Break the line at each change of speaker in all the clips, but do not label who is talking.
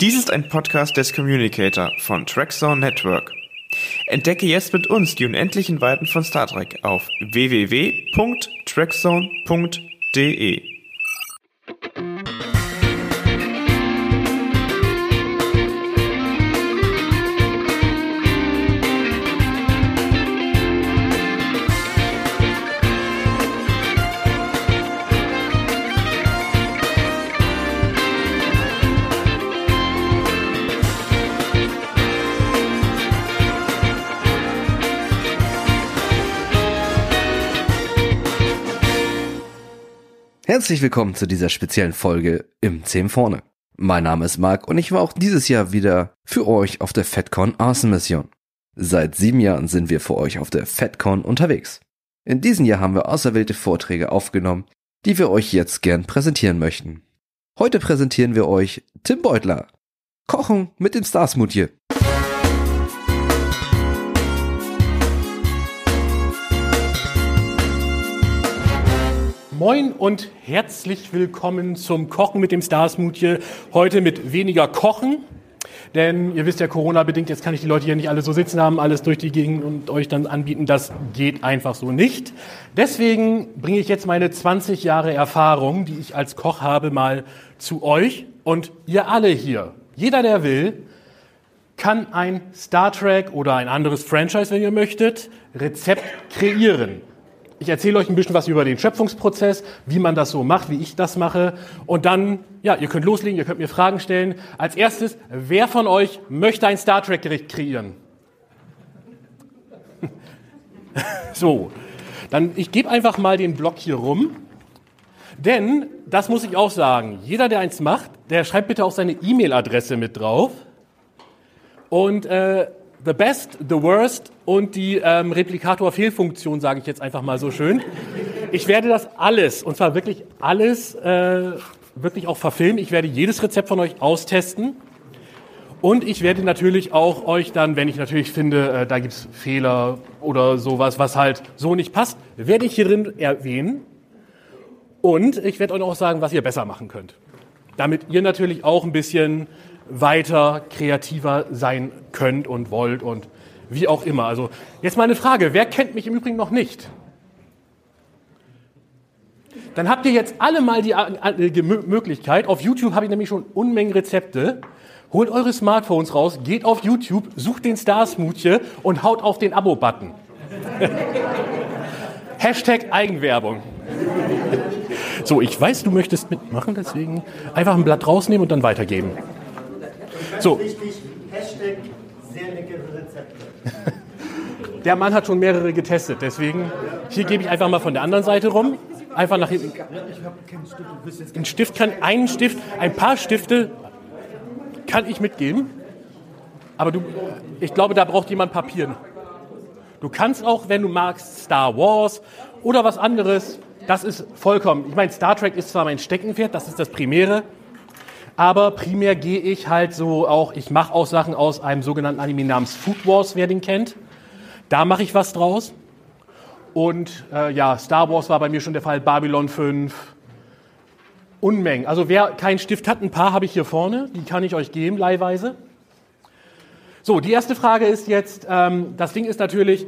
Dies ist ein Podcast des Communicator von Trackzone Network. Entdecke jetzt mit uns die unendlichen Weiten von Star Trek auf www.trackzone.de.
Herzlich willkommen zu dieser speziellen Folge im 10 vorne. Mein Name ist Marc und ich war auch dieses Jahr wieder für euch auf der FedCon Arson Mission. Seit sieben Jahren sind wir für euch auf der FedCon unterwegs. In diesem Jahr haben wir auserwählte Vorträge aufgenommen, die wir euch jetzt gern präsentieren möchten. Heute präsentieren wir euch Tim Beutler. Kochen mit dem Starsmutje.
Moin und herzlich willkommen zum Kochen mit dem Starsmutje. Heute mit weniger Kochen, denn ihr wisst ja, Corona-bedingt, jetzt kann ich die Leute hier nicht alle so sitzen haben, alles durch die Gegend und euch dann anbieten. Das geht einfach so nicht. Deswegen bringe ich jetzt meine 20 Jahre Erfahrung, die ich als Koch habe, mal zu euch und ihr alle hier. Jeder, der will, kann ein Star Trek oder ein anderes Franchise, wenn ihr möchtet, Rezept kreieren. Ich erzähle euch ein bisschen was über den Schöpfungsprozess, wie man das so macht, wie ich das mache. Und dann, ja, ihr könnt loslegen, ihr könnt mir Fragen stellen. Als erstes, wer von euch möchte ein Star Trek-Gericht kreieren? so, dann ich gebe einfach mal den Block hier rum. Denn, das muss ich auch sagen, jeder, der eins macht, der schreibt bitte auch seine E-Mail-Adresse mit drauf. Und äh, The Best, The Worst und die ähm, Replikator-Fehlfunktion, sage ich jetzt einfach mal so schön. Ich werde das alles, und zwar wirklich alles, äh, wirklich auch verfilmen. Ich werde jedes Rezept von euch austesten. Und ich werde natürlich auch euch dann, wenn ich natürlich finde, äh, da gibt's Fehler oder sowas, was halt so nicht passt, werde ich hierin erwähnen. Und ich werde euch auch sagen, was ihr besser machen könnt. Damit ihr natürlich auch ein bisschen weiter kreativer sein könnt und wollt und wie auch immer. Also jetzt mal eine Frage, wer kennt mich im Übrigen noch nicht? Dann habt ihr jetzt alle mal die, Möglichkeit, auf YouTube habe ich nämlich schon Unmengen Rezepte, holt eure Smartphones raus, geht auf YouTube, sucht den Star und haut auf den Abo-Button. Hashtag Eigenwerbung. so, ich weiß, du möchtest mitmachen, deswegen einfach ein Blatt rausnehmen und dann weitergeben. So. Wichtig, Hashtag sehr leckere Rezepte. Der Mann hat schon mehrere getestet, deswegen hier gebe ich einfach mal von der anderen Seite rum. Einfach nach hinten. Ein Stift kann, einen Stift, ein paar Stifte kann ich mitgeben. Aber du, ich glaube, da braucht jemand Papier. Du kannst auch, wenn du magst, Star Wars oder was anderes. Das ist vollkommen. Ich meine, Star Trek ist zwar mein Steckenpferd, das ist das Primäre. Aber primär gehe ich halt so auch, ich mache auch Sachen aus einem sogenannten Anime namens Food Wars, wer den kennt. Da mache ich was draus. Und äh, ja, Star Wars war bei mir schon der Fall, Babylon 5. Unmengen. Also wer keinen Stift hat, ein paar habe ich hier vorne, die kann ich euch geben, leihweise. So, die erste Frage ist jetzt, ähm, das Ding ist natürlich,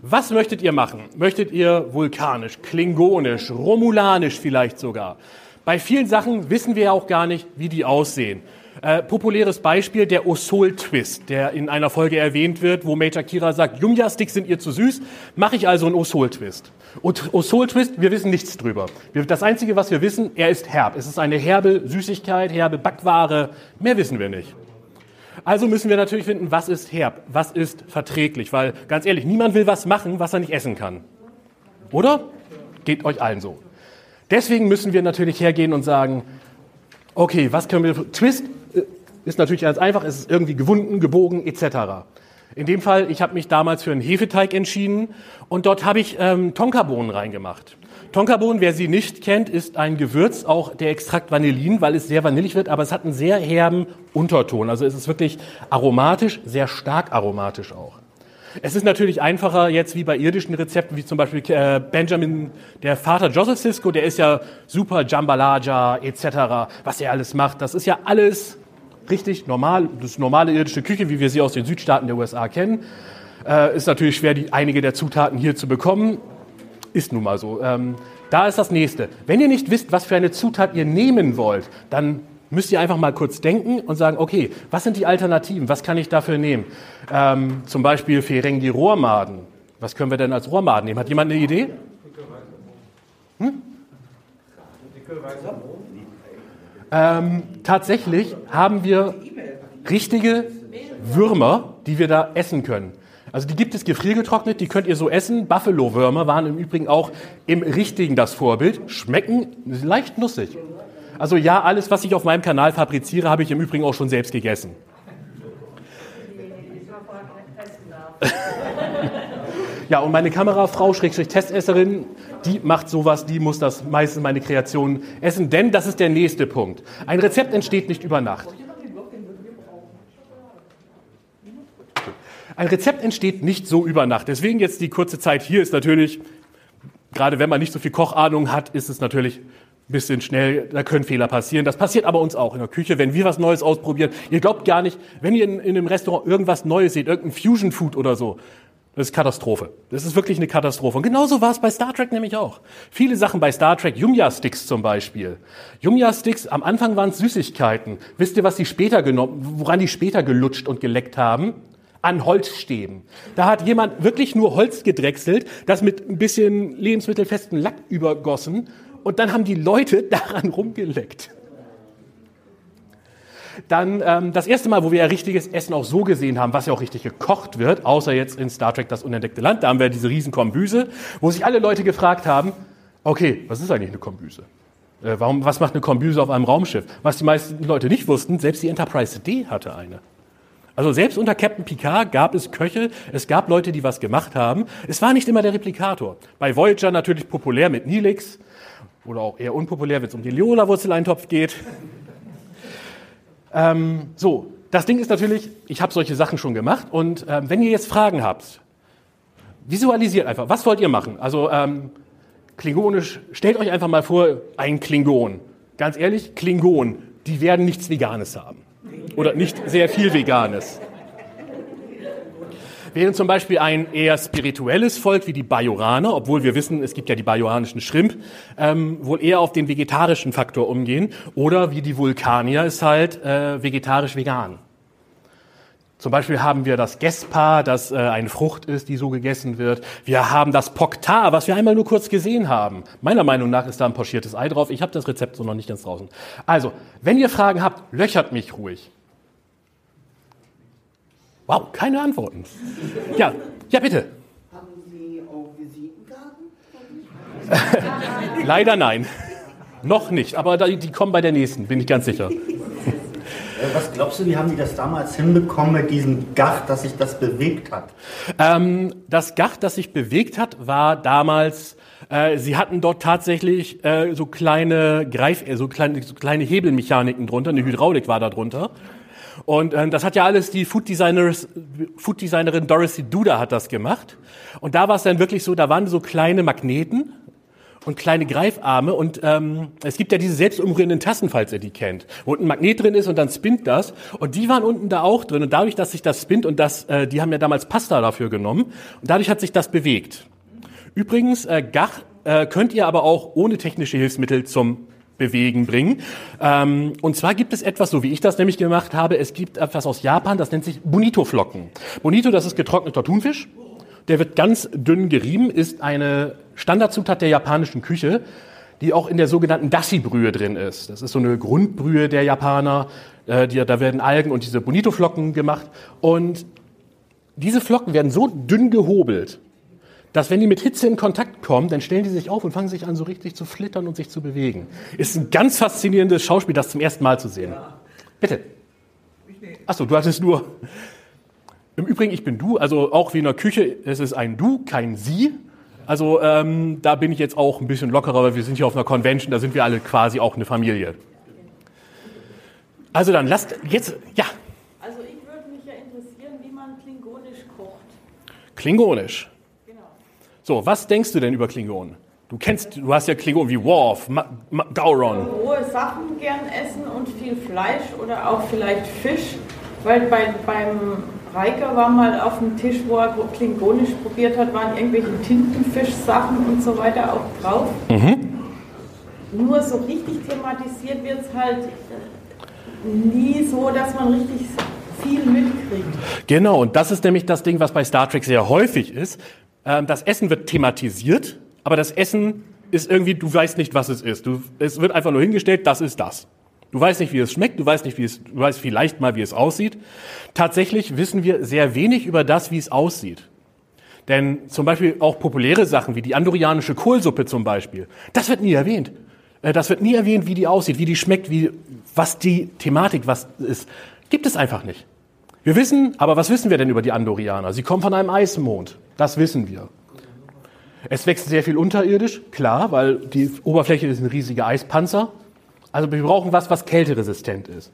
was möchtet ihr machen? Möchtet ihr vulkanisch, klingonisch, romulanisch vielleicht sogar? Bei vielen Sachen wissen wir ja auch gar nicht, wie die aussehen. Äh, populäres Beispiel, der Osol-Twist, der in einer Folge erwähnt wird, wo Major Kira sagt, Jumja-Sticks sind ihr zu süß, mache ich also einen Osol-Twist. Und Osol-Twist, wir wissen nichts drüber. Das Einzige, was wir wissen, er ist herb. Es ist eine herbe Süßigkeit, herbe Backware, mehr wissen wir nicht. Also müssen wir natürlich finden, was ist herb, was ist verträglich, weil ganz ehrlich, niemand will was machen, was er nicht essen kann. Oder? Geht euch allen so. Deswegen müssen wir natürlich hergehen und sagen, okay, was können wir, Twist äh, ist natürlich ganz einfach, es ist irgendwie gewunden, gebogen etc. In dem Fall, ich habe mich damals für einen Hefeteig entschieden und dort habe ich ähm, Tonkabohnen reingemacht. Tonkabohnen, wer sie nicht kennt, ist ein Gewürz, auch der Extrakt Vanillin, weil es sehr vanillig wird, aber es hat einen sehr herben Unterton. Also es ist wirklich aromatisch, sehr stark aromatisch auch. Es ist natürlich einfacher jetzt wie bei irdischen Rezepten, wie zum Beispiel äh, Benjamin, der Vater Joseph Sisko, der ist ja super Jambalaya etc., was er alles macht. Das ist ja alles richtig normal, das ist normale irdische Küche, wie wir sie aus den Südstaaten der USA kennen. Äh, ist natürlich schwer, die, einige der Zutaten hier zu bekommen. Ist nun mal so. Ähm, da ist das nächste. Wenn ihr nicht wisst, was für eine Zutat ihr nehmen wollt, dann müsst ihr einfach mal kurz denken und sagen, okay, was sind die Alternativen? Was kann ich dafür nehmen? Ähm, zum Beispiel Ferengi Rohrmaden. Was können wir denn als Rohrmaden nehmen? Hat jemand eine Idee? Hm? Ähm, tatsächlich haben wir richtige Würmer, die wir da essen können. Also die gibt es gefriergetrocknet, die könnt ihr so essen. Buffalo-Würmer waren im Übrigen auch im Richtigen das Vorbild. Schmecken leicht nussig. Also ja, alles, was ich auf meinem Kanal fabriziere, habe ich im Übrigen auch schon selbst gegessen. ja, und meine Kamerafrau, Schrägstrich Testesserin, die macht sowas, die muss das meistens meine Kreation essen, denn das ist der nächste Punkt. Ein Rezept entsteht nicht über Nacht. Ein Rezept entsteht nicht so über Nacht. Deswegen jetzt die kurze Zeit hier ist natürlich, gerade wenn man nicht so viel Kochahnung hat, ist es natürlich bisschen schnell, da können Fehler passieren. Das passiert aber uns auch in der Küche, wenn wir was Neues ausprobieren. Ihr glaubt gar nicht, wenn ihr in, in einem Restaurant irgendwas Neues seht, irgendein Fusion Food oder so, das ist Katastrophe. Das ist wirklich eine Katastrophe. Und genauso war es bei Star Trek nämlich auch. Viele Sachen bei Star Trek, Yumya-Sticks zum Beispiel. Yumya-Sticks, am Anfang waren es Süßigkeiten. Wisst ihr, was die später genommen, woran die später gelutscht und geleckt haben? An Holzstäben. Da hat jemand wirklich nur Holz gedrechselt, das mit ein bisschen lebensmittelfesten Lack übergossen und dann haben die Leute daran rumgeleckt. Dann ähm, das erste Mal, wo wir ja richtiges Essen auch so gesehen haben, was ja auch richtig gekocht wird, außer jetzt in Star Trek Das unentdeckte Land, da haben wir diese riesen Kombüse, wo sich alle Leute gefragt haben, okay, was ist eigentlich eine Kombüse? Äh, warum, was macht eine Kombüse auf einem Raumschiff? Was die meisten Leute nicht wussten, selbst die Enterprise D hatte eine. Also selbst unter Captain Picard gab es Köche, es gab Leute, die was gemacht haben. Es war nicht immer der Replikator. Bei Voyager natürlich populär mit Nilix oder auch eher unpopulär, wenn es um den Leola-Wurzeleintopf geht. Ähm, so, das Ding ist natürlich, ich habe solche Sachen schon gemacht und ähm, wenn ihr jetzt Fragen habt, visualisiert einfach, was wollt ihr machen? Also ähm, klingonisch, stellt euch einfach mal vor, ein Klingon. Ganz ehrlich, Klingon, die werden nichts Veganes haben. Oder nicht sehr viel Veganes. Während zum Beispiel ein eher spirituelles Volk wie die Bajoraner, obwohl wir wissen, es gibt ja die bajoranischen Shrimp, ähm, wohl eher auf den vegetarischen Faktor umgehen. Oder wie die Vulkanier ist halt äh, vegetarisch-vegan. Zum Beispiel haben wir das Gespa, das äh, eine Frucht ist, die so gegessen wird. Wir haben das Poktar, was wir einmal nur kurz gesehen haben. Meiner Meinung nach ist da ein pochiertes Ei drauf. Ich habe das Rezept so noch nicht ganz draußen. Also, wenn ihr Fragen habt, löchert mich ruhig. Wow, keine Antworten. Ja, ja bitte. Haben Sie auch Visitenkarten? Leider nein. Noch nicht, aber die kommen bei der nächsten, bin ich ganz sicher. Äh,
was glaubst du, wie haben die das damals hinbekommen mit diesem Gach, dass sich das bewegt hat?
Ähm, das Gach, das sich bewegt hat, war damals äh, sie hatten dort tatsächlich äh, so kleine Greif, äh, so kleine, so kleine Hebelmechaniken drunter, eine Hydraulik war da drunter. Und äh, das hat ja alles die Food, Food Designerin Dorothy Duda hat das gemacht. Und da war es dann wirklich so, da waren so kleine Magneten und kleine Greifarme und ähm, es gibt ja diese selbstumrührenden Tassen, falls ihr die kennt, wo ein Magnet drin ist und dann spinnt das und die waren unten da auch drin und dadurch, dass sich das spinnt und das, äh, die haben ja damals Pasta dafür genommen und dadurch hat sich das bewegt. Übrigens, äh, Gach äh, könnt ihr aber auch ohne technische Hilfsmittel zum Bewegen bringen. Ähm, und zwar gibt es etwas, so wie ich das nämlich gemacht habe, es gibt etwas aus Japan, das nennt sich Bonito-Flocken. Bonito, das ist getrockneter Thunfisch. Der wird ganz dünn gerieben, ist eine Standardzutat der japanischen Küche, die auch in der sogenannten Dashi-Brühe drin ist. Das ist so eine Grundbrühe der Japaner. Äh, die, da werden Algen und diese Bonito-Flocken gemacht. Und diese Flocken werden so dünn gehobelt, dass wenn die mit Hitze in Kontakt kommen, dann stellen die sich auf und fangen sich an, so richtig zu flittern und sich zu bewegen. Ist ein ganz faszinierendes Schauspiel, das zum ersten Mal zu sehen. Bitte. Achso, du hattest nur. Im Übrigen, ich bin du, also auch wie in der Küche, es ist ein Du, kein Sie. Also ähm, da bin ich jetzt auch ein bisschen lockerer, weil wir sind hier auf einer Convention, da sind wir alle quasi auch eine Familie. Also dann lasst jetzt, ja.
Also ich würde mich ja interessieren, wie man klingonisch kocht.
Klingonisch. So, was denkst du denn über Klingonen? Du kennst, du hast ja Klingonen wie Worf, Ma Ma Gauron.
Rohe Sachen gern essen und viel Fleisch. Oder auch vielleicht Fisch? Weil bei, beim Reiker war mal auf dem Tisch, wo er klingonisch probiert hat, waren irgendwelche Tintenfischsachen und so weiter auch drauf. Nur so richtig thematisiert wird es halt nie so, dass man richtig viel mitkriegt.
Genau, und das ist nämlich das Ding, was bei Star Trek sehr häufig ist. Ähm, Das Essen wird thematisiert, aber das Essen ist irgendwie, du weißt nicht, was es ist. Du, es wird einfach nur hingestellt, das ist das. Du weißt nicht, wie es schmeckt, du weißt nicht, wie es, du weißt vielleicht mal, wie es aussieht. Tatsächlich wissen wir sehr wenig über das, wie es aussieht. Denn zum Beispiel auch populäre Sachen wie die andorianische Kohlsuppe zum Beispiel, das wird nie erwähnt. Äh, Das wird nie erwähnt, wie die aussieht, wie die schmeckt, wie, was die Thematik, was ist. Gibt es einfach nicht. Wir wissen, aber was wissen wir denn über die Andorianer? Sie kommen von einem Eismond. Das wissen wir. Es wächst sehr viel unterirdisch, klar, weil die Oberfläche ist ein riesiger Eispanzer. Also wir brauchen was, was kälteresistent ist.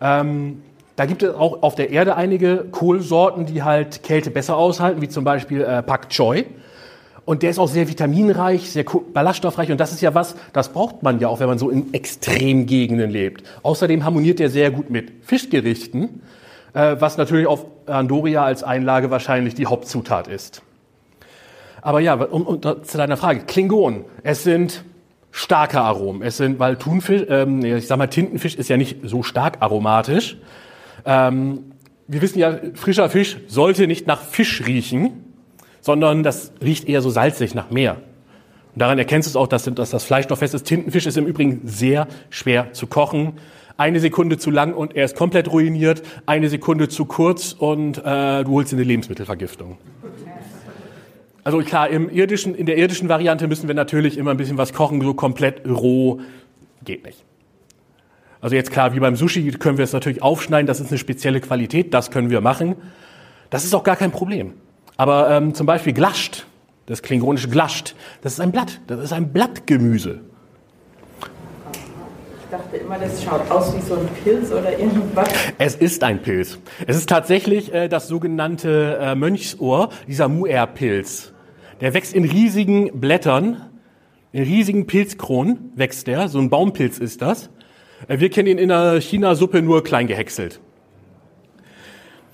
Ähm, da gibt es auch auf der Erde einige Kohlsorten, die halt Kälte besser aushalten, wie zum Beispiel äh, Pak Choi. Und der ist auch sehr vitaminreich, sehr ballaststoffreich. Und das ist ja was, das braucht man ja auch, wenn man so in Extremgegenden lebt. Außerdem harmoniert der sehr gut mit Fischgerichten, was natürlich auf Andoria als Einlage wahrscheinlich die Hauptzutat ist. Aber ja, um, um, zu deiner Frage. Klingonen. Es sind starke Aromen. Es sind, weil Thunfisch, ähm, ich sag mal, Tintenfisch ist ja nicht so stark aromatisch. Ähm, wir wissen ja, frischer Fisch sollte nicht nach Fisch riechen, sondern das riecht eher so salzig nach Meer. Und daran erkennst du es auch, dass, dass das Fleisch noch fest ist. Tintenfisch ist im Übrigen sehr schwer zu kochen. Eine Sekunde zu lang und er ist komplett ruiniert. Eine Sekunde zu kurz und äh, du holst dir eine Lebensmittelvergiftung. Also klar, im irdischen, in der irdischen Variante müssen wir natürlich immer ein bisschen was kochen, so komplett roh geht nicht. Also jetzt klar, wie beim Sushi können wir es natürlich aufschneiden, das ist eine spezielle Qualität, das können wir machen. Das ist auch gar kein Problem. Aber ähm, zum Beispiel Glascht, das klingonische Glascht, das ist ein Blatt, das ist ein Blattgemüse.
Dachte immer, das schaut aus wie so ein Pilz oder irgendwas.
Es ist ein Pilz. Es ist tatsächlich äh, das sogenannte äh, Mönchsohr, dieser Muer-Pilz. Der wächst in riesigen Blättern, in riesigen Pilzkronen wächst der. So ein Baumpilz ist das. Äh, wir kennen ihn in der China-Suppe nur klein gehäckselt.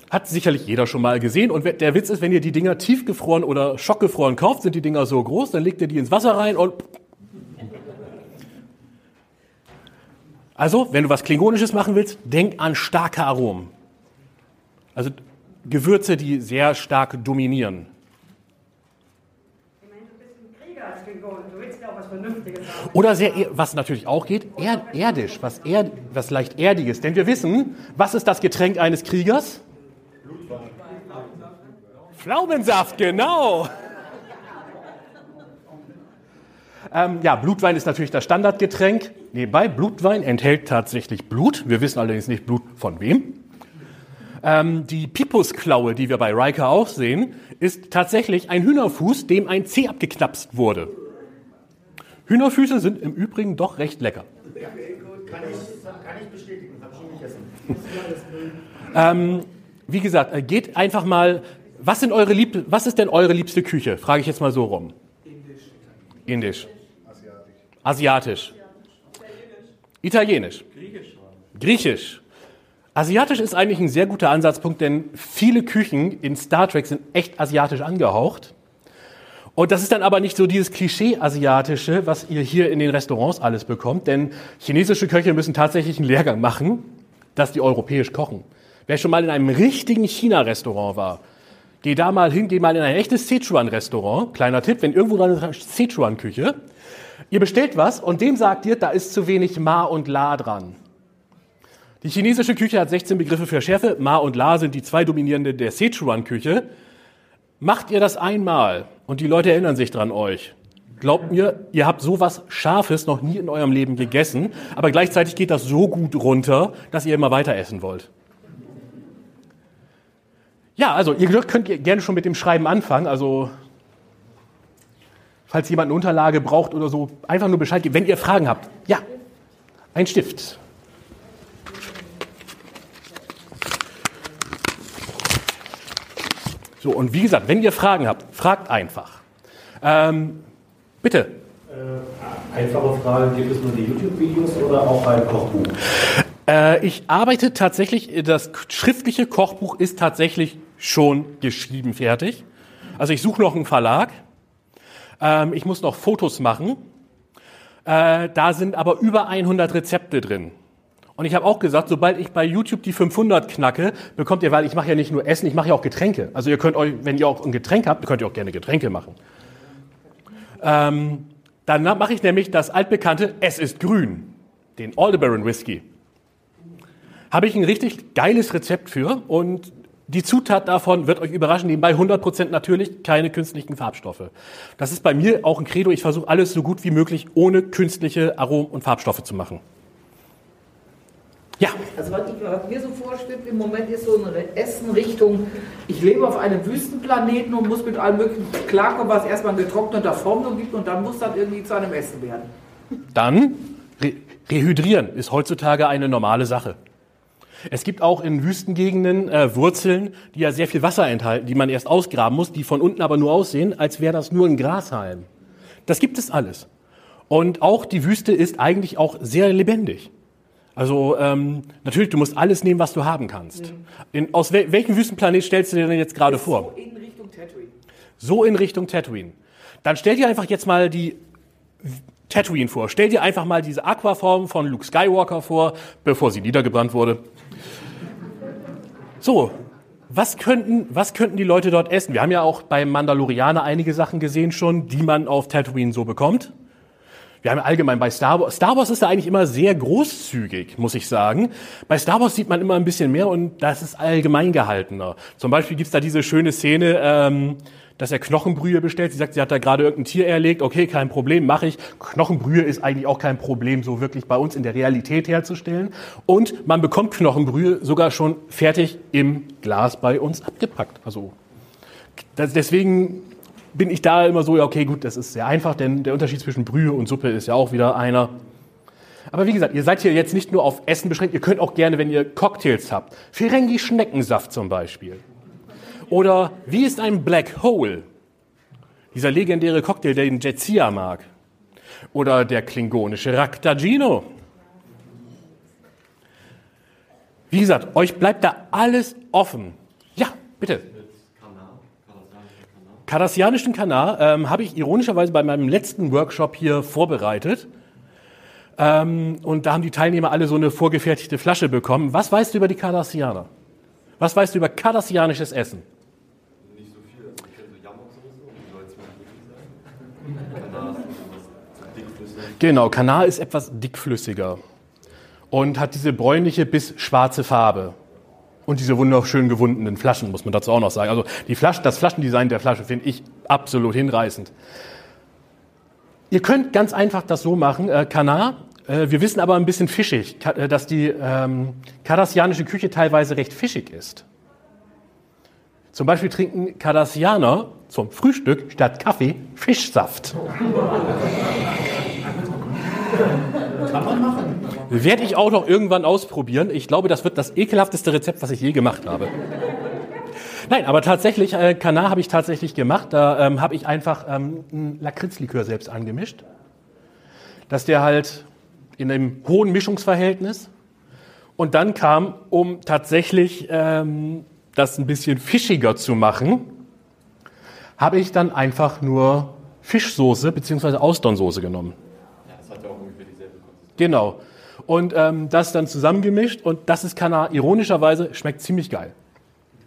Hat sicherlich jeder schon mal gesehen. Und der Witz ist, wenn ihr die Dinger tiefgefroren oder schockgefroren kauft, sind die Dinger so groß, dann legt ihr die ins Wasser rein und Also, wenn du was Klingonisches machen willst, denk an starke Aromen. Also Gewürze, die sehr stark dominieren.
Ich meine, du bist ein Krieger als Klingon. Du willst ja auch was Vernünftiges haben.
Oder sehr, er- was natürlich auch geht, er, erdisch, was, er, was leicht erdiges. Denn wir wissen, was ist das Getränk eines Kriegers? Pflaumensaft, genau. Ähm, ja, Blutwein ist natürlich das Standardgetränk. Nebenbei, Blutwein enthält tatsächlich Blut. Wir wissen allerdings nicht Blut von wem. Ähm, die Pipusklaue, die wir bei Riker auch sehen, ist tatsächlich ein Hühnerfuß, dem ein Zeh abgeknapst wurde. Hühnerfüße sind im Übrigen doch recht lecker.
Kann ich, bestätigen.
Ähm, wie gesagt, äh, geht einfach mal. Was, sind eure lieb, was ist denn eure liebste Küche? Frage ich jetzt mal so rum. Indisch. Asiatisch. Italienisch. Griechisch. Griechisch. Asiatisch ist eigentlich ein sehr guter Ansatzpunkt, denn viele Küchen in Star Trek sind echt asiatisch angehaucht. Und das ist dann aber nicht so dieses Klischee-Asiatische, was ihr hier in den Restaurants alles bekommt, denn chinesische Köche müssen tatsächlich einen Lehrgang machen, dass die europäisch kochen. Wer schon mal in einem richtigen China-Restaurant war, geh da mal hin, geh mal in ein echtes Sichuan-Restaurant. Kleiner Tipp, wenn irgendwo da eine Sichuan-Küche, ihr bestellt was und dem sagt ihr, da ist zu wenig Ma und La dran. Die chinesische Küche hat 16 Begriffe für Schärfe. Ma und La sind die zwei dominierenden der Sichuan-Küche. Macht ihr das einmal und die Leute erinnern sich dran euch. Glaubt mir, ihr habt sowas Scharfes noch nie in eurem Leben gegessen, aber gleichzeitig geht das so gut runter, dass ihr immer weiter essen wollt. Ja, also ihr könnt gerne schon mit dem Schreiben anfangen. Also falls jemand eine Unterlage braucht oder so, einfach nur Bescheid geben. Wenn ihr Fragen habt, ja, ein Stift. So, und wie gesagt, wenn ihr Fragen habt, fragt einfach. Ähm, bitte.
Einfache Frage, gibt es nur die YouTube-Videos oder auch ein Kochbuch?
Äh, ich arbeite tatsächlich, das schriftliche Kochbuch ist tatsächlich schon geschrieben, fertig. Also ich suche noch einen Verlag. Ähm, ich muss noch Fotos machen. Äh, da sind aber über 100 Rezepte drin. Und ich habe auch gesagt, sobald ich bei YouTube die 500 knacke, bekommt ihr, weil ich mache ja nicht nur Essen, ich mache ja auch Getränke. Also ihr könnt euch, wenn ihr auch ein Getränk habt, könnt ihr auch gerne Getränke machen. Ähm, dann mache ich nämlich das altbekannte Es ist grün, den Aldebaran Whisky. Habe ich ein richtig geiles Rezept für und die Zutat davon wird euch überraschen, nebenbei 100% natürlich keine künstlichen Farbstoffe. Das ist bei mir auch ein Credo, ich versuche alles so gut wie möglich ohne künstliche Aromen und Farbstoffe zu machen. Ja.
Also was, ich, was mir so vorschwebt im Moment ist so eine Essen-Richtung, ich lebe auf einem Wüstenplaneten und muss mit allem möglichen klarkommen, was erstmal in getrockneter Form gibt und dann muss das irgendwie zu einem Essen werden.
Dann, re rehydrieren ist heutzutage eine normale Sache. Es gibt auch in Wüstengegenden äh, Wurzeln, die ja sehr viel Wasser enthalten, die man erst ausgraben muss, die von unten aber nur aussehen, als wäre das nur ein Grashalm. Das gibt es alles. Und auch die Wüste ist eigentlich auch sehr lebendig. Also ähm, natürlich, du musst alles nehmen, was du haben kannst. In, aus wel welchem Wüstenplanet stellst du dir denn jetzt gerade vor?
So in Richtung Tatooine.
So in Richtung Tatooine. Dann stell dir einfach jetzt mal die Tatooine vor. Stell dir einfach mal diese Aquaform von Luke Skywalker vor, bevor sie niedergebrannt wurde. So, was könnten, was könnten die Leute dort essen? Wir haben ja auch beim Mandalorianer einige Sachen gesehen schon, die man auf Tatooine so bekommt. Wir haben allgemein bei Star Wars, Star Wars ist da eigentlich immer sehr großzügig, muss ich sagen. Bei Star Wars sieht man immer ein bisschen mehr und das ist allgemein gehaltener. Zum Beispiel gibt's da diese schöne Szene, ähm, dass er Knochenbrühe bestellt. Sie sagt, sie hat da gerade irgendein Tier erlegt. Okay, kein Problem, mache ich. Knochenbrühe ist eigentlich auch kein Problem, so wirklich bei uns in der Realität herzustellen. Und man bekommt Knochenbrühe sogar schon fertig im Glas bei uns abgepackt. Also das, deswegen bin ich da immer so, ja, okay, gut, das ist sehr einfach, denn der Unterschied zwischen Brühe und Suppe ist ja auch wieder einer. Aber wie gesagt, ihr seid hier jetzt nicht nur auf Essen beschränkt, ihr könnt auch gerne, wenn ihr Cocktails habt, Ferengi Schneckensaft zum Beispiel. Oder wie ist ein Black Hole? Dieser legendäre Cocktail, den Jetsia mag. Oder der klingonische Raktagino. Wie gesagt, euch bleibt da alles offen. Ja, bitte. Kardassianischen Kanal ähm, habe ich ironischerweise bei meinem letzten Workshop hier vorbereitet. Ähm, und da haben die Teilnehmer alle so eine vorgefertigte Flasche bekommen. Was weißt du über die Kardassianer? Was weißt du über kardassianisches Essen?
Nicht so viel. Also ich kenne so Jamok-Soße, wie soll es mal wirklich sein? Kanar ist etwas dickflüssig.
Genau, Kanar ist etwas dickflüssiger und hat diese bräunliche bis schwarze Farbe. Und diese wunderschön gewundenen Flaschen, muss man dazu auch noch sagen. Also die Flasche, das Flaschendesign der Flasche finde ich absolut hinreißend. Ihr könnt ganz einfach das so machen, äh, Kanar, äh, wir wissen aber ein bisschen fischig, äh, dass die ähm, kardassianische Küche teilweise recht fischig ist. Zum Beispiel trinken Kardassianer zum Frühstück statt Kaffee Fischsaft. Werde ich auch noch irgendwann ausprobieren. Ich glaube, das wird das ekelhafteste Rezept, was ich je gemacht habe. Nein, aber tatsächlich, äh, Kanar habe ich tatsächlich gemacht. Da ähm, habe ich einfach ähm, ein Lakritzlikör selbst angemischt. Dass der halt in einem hohen Mischungsverhältnis. Und dann kam, um tatsächlich ähm, das ein bisschen fischiger zu machen, habe ich dann einfach nur Fischsoße bzw. Austernsoße genommen.
Das hat ja auch ungefähr dieselbe Konsistenz.
Genau. Und ähm, das dann zusammengemischt und das ist Kanar. Ironischerweise schmeckt ziemlich geil.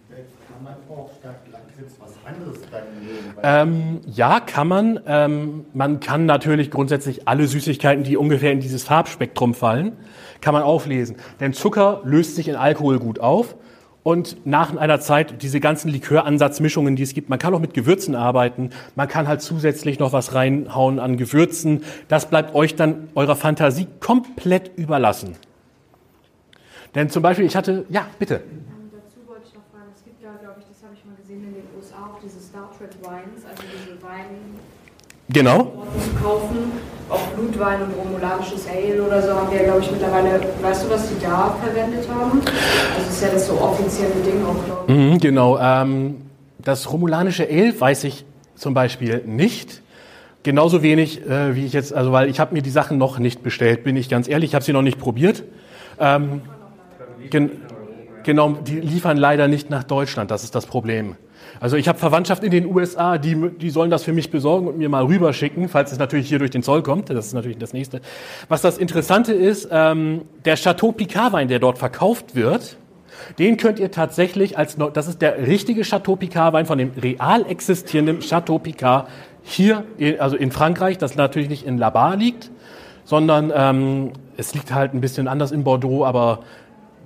Kann man auch statt Lakritz was anderes dann nehmen?
Ähm, ja, kann man. Ähm, man kann natürlich grundsätzlich alle Süßigkeiten, die ungefähr in dieses Farbspektrum fallen, kann man auflesen. Denn Zucker löst sich in Alkohol gut auf. Und nach einer Zeit, diese ganzen Liköransatzmischungen, die es gibt, man kann auch mit Gewürzen arbeiten, man kann halt zusätzlich noch was reinhauen an Gewürzen. Das bleibt euch dann eurer Fantasie komplett überlassen. Denn zum Beispiel, ich hatte, ja, bitte.
Ähm, Dazu wollte ich noch fragen, es gibt ja, glaube ich, das habe ich mal gesehen in den USA, auch diese Star Trek Wines, also diese Weine
Genau.
zu kaufen, auch Blutwein und romulanisches Ale oder so haben wir, glaube ich, mittlerweile, weißt du, was die da verwendet haben? Das ist ja das so offizielle Ding auch, glaube ich.
Mhm, genau. Ähm, das romulanische Ale weiß ich zum Beispiel nicht. Genauso wenig, äh, wie ich jetzt, also weil ich habe mir die Sachen noch nicht bestellt, bin ich ganz ehrlich, ich habe sie noch nicht probiert. Ähm, Gen genau, die liefern leider nicht nach Deutschland, das ist das Problem. Also ich habe Verwandtschaft in den USA, die, die sollen das für mich besorgen und mir mal rüberschicken, falls es natürlich hier durch den Zoll kommt. Das ist natürlich das Nächste. Was das Interessante ist, ähm, der Chateau Picard Wein, der dort verkauft wird, den könnt ihr tatsächlich als, das ist der richtige Chateau Picard Wein von dem real existierenden Chateau Picard hier, also in Frankreich, das natürlich nicht in Labar liegt, sondern ähm, es liegt halt ein bisschen anders in Bordeaux, aber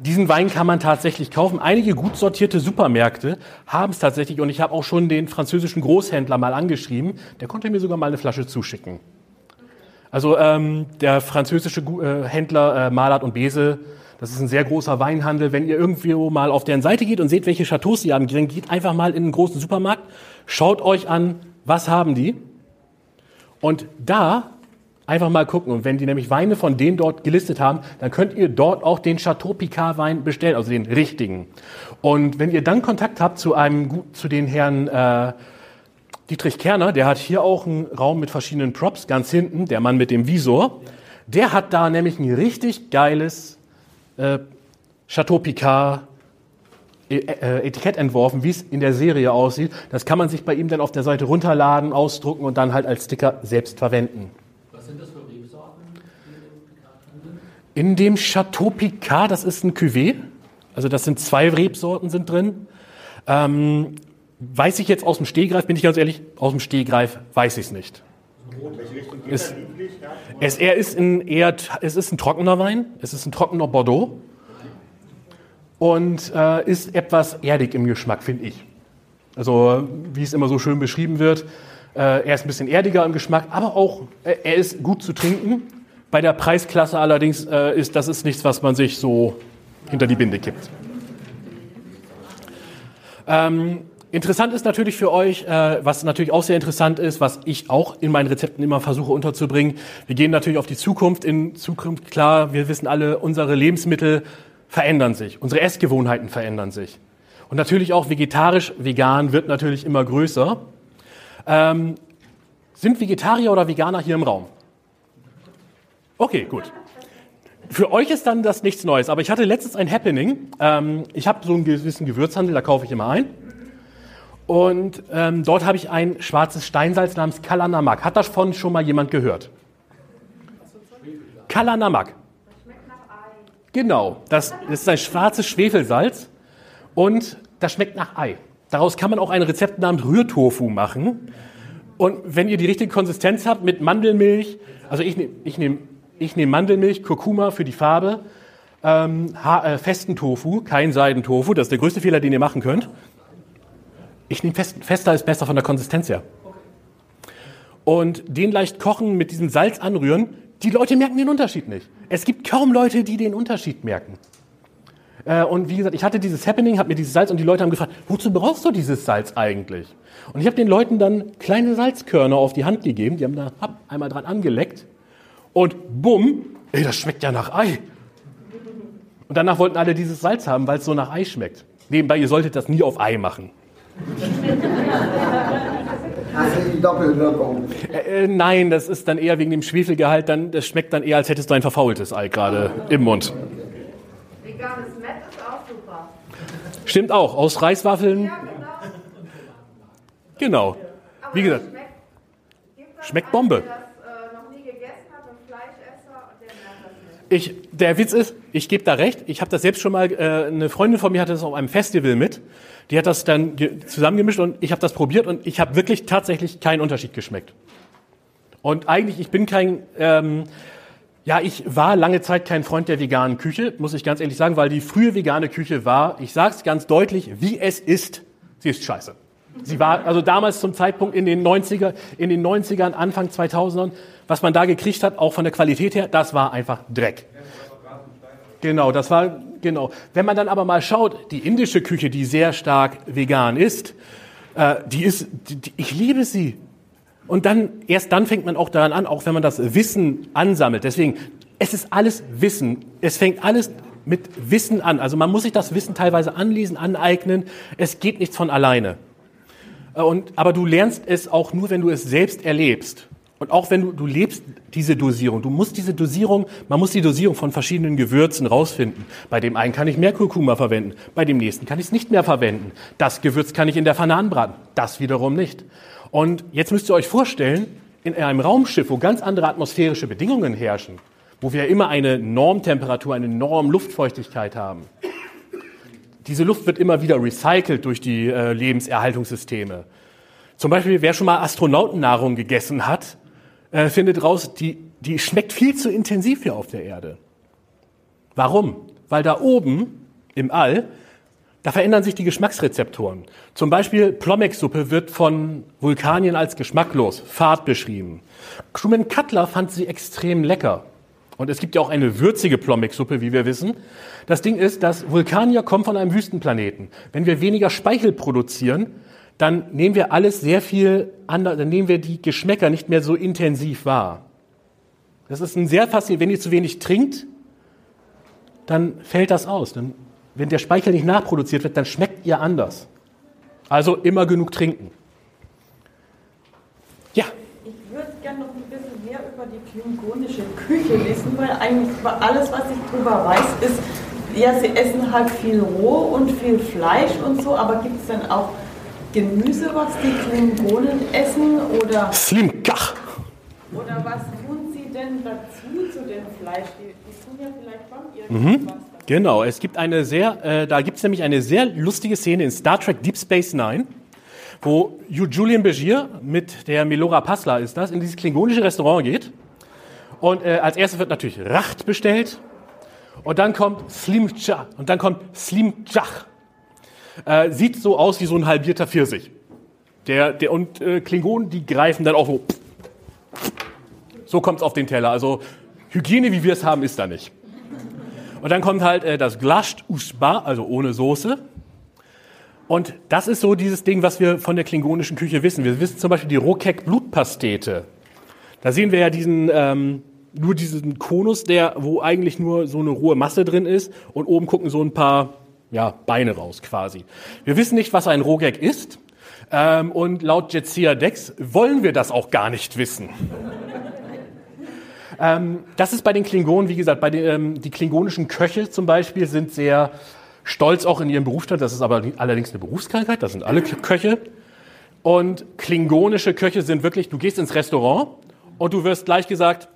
diesen Wein kann man tatsächlich kaufen. Einige gut sortierte Supermärkte haben es tatsächlich und ich habe auch schon den französischen Großhändler mal angeschrieben. Der konnte mir sogar mal eine Flasche zuschicken. Also ähm, der französische äh, Händler äh, Malat und Bese, das ist ein sehr großer Weinhandel. Wenn ihr irgendwo mal auf deren Seite geht und seht, welche Chateaus sie haben, geht einfach mal in einen großen Supermarkt, schaut euch an, was haben die. Und da Einfach mal gucken. Und wenn die nämlich Weine von denen dort gelistet haben, dann könnt ihr dort auch den Chateau Picard Wein bestellen, also den richtigen. Und wenn ihr dann Kontakt habt zu einem, zu den Herrn äh, Dietrich Kerner, der hat hier auch einen Raum mit verschiedenen Props, ganz hinten, der Mann mit dem Visor. Der hat da nämlich ein richtig geiles äh, Chateau Picard äh, äh, Etikett entworfen, wie es in der Serie aussieht. Das kann man sich bei ihm dann auf der Seite runterladen, ausdrucken und dann halt als Sticker selbst verwenden. In dem Chateau Picard, das ist ein Cuvée, also das sind zwei Rebsorten sind drin. Ähm, weiß ich jetzt aus dem Stehgreif, bin ich ganz ehrlich, aus dem Stehgreif weiß ich es nicht. Es, es, er ist ein eher, es ist ein trockener Wein, es ist ein trockener Bordeaux und äh, ist etwas erdig im Geschmack, finde ich. Also wie es immer so schön beschrieben wird, äh, er ist ein bisschen erdiger im Geschmack, aber auch äh, er ist gut zu trinken. Bei der Preisklasse allerdings äh, ist das ist nichts, was man sich so hinter die Binde kippt. Ähm, interessant ist natürlich für euch, äh, was natürlich auch sehr interessant ist, was ich auch in meinen Rezepten immer versuche unterzubringen. Wir gehen natürlich auf die Zukunft. In Zukunft, klar, wir wissen alle, unsere Lebensmittel verändern sich, unsere Essgewohnheiten verändern sich. Und natürlich auch vegetarisch, vegan wird natürlich immer größer. Ähm, sind Vegetarier oder Veganer hier im Raum? Okay, gut. Für euch ist dann das nichts Neues, aber ich hatte letztens ein Happening. Ähm, ich habe so einen gewissen Gewürzhandel, da kaufe ich immer ein. Und ähm, dort habe ich ein schwarzes Steinsalz namens Kalanamak. Hat davon schon mal jemand gehört? Kalanamak. Genau, das, das ist ein schwarzes Schwefelsalz und das schmeckt nach Ei. Daraus kann man auch ein Rezept namens Rührtofu machen. Und wenn ihr die richtige Konsistenz habt mit Mandelmilch, also ich, ich nehme ich nehme Mandelmilch, Kurkuma für die Farbe, ähm, äh, festen Tofu, kein Seidentofu, das ist der größte Fehler, den ihr machen könnt. Ich nehme fest, fester ist besser von der Konsistenz her. Und den leicht kochen, mit diesem Salz anrühren, die Leute merken den Unterschied nicht. Es gibt kaum Leute, die den Unterschied merken. Äh, und wie gesagt, ich hatte dieses Happening, habe mir dieses Salz und die Leute haben gefragt, wozu brauchst du dieses Salz eigentlich? Und ich habe den Leuten dann kleine Salzkörner auf die Hand gegeben, die haben da hab, einmal dran angeleckt und bumm, ey, das schmeckt ja nach Ei. Und danach wollten alle dieses Salz haben, weil es so nach Ei schmeckt. Nebenbei, ihr solltet das nie auf Ei machen.
Ist die Doppelwirkung.
Äh, äh, nein, das ist dann eher wegen dem Schwefelgehalt, dann, das schmeckt dann eher, als hättest du ein verfaultes Ei gerade im Mund.
Veganes Met ist auch super.
Stimmt auch, aus Reiswaffeln.
Ja, genau.
Genau. Wie gesagt, schmeckt Bombe. Ich, der Witz ist, ich gebe da recht. Ich habe das selbst schon mal, äh, eine Freundin von mir hatte das auf einem Festival mit. Die hat das dann zusammengemischt und ich habe das probiert und ich habe wirklich tatsächlich keinen Unterschied geschmeckt. Und eigentlich, ich bin kein, ähm, ja, ich war lange Zeit kein Freund der veganen Küche, muss ich ganz ehrlich sagen, weil die frühe vegane Küche war, ich sage es ganz deutlich, wie es ist, sie ist scheiße. Sie war also damals zum Zeitpunkt in den 90er, in den 90ern, Anfang 2000ern, was man da gekriegt hat, auch von der Qualität her, das war einfach Dreck. Genau, das war, genau. Wenn man dann aber mal schaut, die indische Küche, die sehr stark vegan ist, äh, die ist, die, ich liebe sie. Und dann, erst dann fängt man auch daran an, auch wenn man das Wissen ansammelt. Deswegen, es ist alles Wissen. Es fängt alles mit Wissen an. Also man muss sich das Wissen teilweise anlesen, aneignen. Es geht nichts von alleine. Äh, und, aber du lernst es auch nur, wenn du es selbst erlebst. Und auch wenn du, du lebst diese Dosierung, du musst diese Dosierung, man muss die Dosierung von verschiedenen Gewürzen rausfinden. Bei dem einen kann ich mehr Kurkuma verwenden, bei dem nächsten kann ich es nicht mehr verwenden. Das Gewürz kann ich in der Pfanne braten, das wiederum nicht. Und jetzt müsst ihr euch vorstellen, in einem Raumschiff, wo ganz andere atmosphärische Bedingungen herrschen, wo wir immer eine Normtemperatur, eine Normluftfeuchtigkeit haben. Diese Luft wird immer wieder recycelt durch die äh, Lebenserhaltungssysteme. Zum Beispiel, wer schon mal Astronautennahrung gegessen hat, äh, findet raus, die, die schmeckt viel zu intensiv hier auf der Erde. Warum? Weil da oben im All, da verändern sich die Geschmacksrezeptoren. Zum Beispiel Plomex-Suppe wird von Vulkanien als geschmacklos, fad beschrieben. Truman Cutler fand sie extrem lecker. Und es gibt ja auch eine würzige Plomex-Suppe, wie wir wissen. Das Ding ist, dass Vulkanier kommen von einem Wüstenplaneten. Wenn wir weniger Speichel produzieren, dann nehmen wir alles sehr viel anders, dann nehmen wir die Geschmäcker nicht mehr so intensiv wahr. Das ist ein sehr faszinierend. Wenn ihr zu wenig trinkt, dann fällt das aus. Dann, wenn der Speichel nicht nachproduziert wird, dann schmeckt ihr anders. Also immer genug trinken. Ja.
Ich würde gerne noch ein bisschen mehr über die klingonische Küche wissen, weil eigentlich alles, was ich drüber weiß, ist, ja, sie essen halt viel roh und viel Fleisch und so, aber gibt es denn auch Gemüse, was die Klingonen essen? Oder,
Slimkach.
oder was tun sie denn dazu zu dem Fleisch? Die, die tun ja vielleicht schon
Mhm.
irgendwas.
Genau, es gibt eine sehr, äh, da gibt es nämlich eine sehr lustige Szene in Star Trek Deep Space Nine, wo Ju- Julian Begier mit der Melora Pasla ist das, in dieses klingonische Restaurant geht. Und äh, als erstes wird natürlich Racht bestellt. Und dann kommt Slimcha. Und dann kommt Slimchach. Äh, sieht so aus wie so ein halbierter Pfirsich. Der, der, und äh, Klingonen, die greifen dann auch so. So kommt es auf den Teller. Also Hygiene, wie wir es haben, ist da nicht. Und dann kommt halt äh, das Glasht Usba, also ohne Soße. Und das ist so dieses Ding, was wir von der klingonischen Küche wissen. Wir wissen zum Beispiel die Rokek Blutpastete. Da sehen wir ja diesen, ähm, nur diesen Konus, der, wo eigentlich nur so eine rohe Masse drin ist und oben gucken so ein paar ja, Beine raus quasi. Wir wissen nicht, was ein Rogek ist. Ähm, und laut Jetsia Dex wollen wir das auch gar nicht wissen. ähm, das ist bei den Klingonen, wie gesagt, bei den, ähm, die klingonischen Köche zum Beispiel sind sehr stolz auch in ihrem Berufsstand. Das ist aber allerdings eine Berufskrankheit, das sind alle Köche. Und klingonische Köche sind wirklich, du gehst ins Restaurant und du wirst gleich gesagt,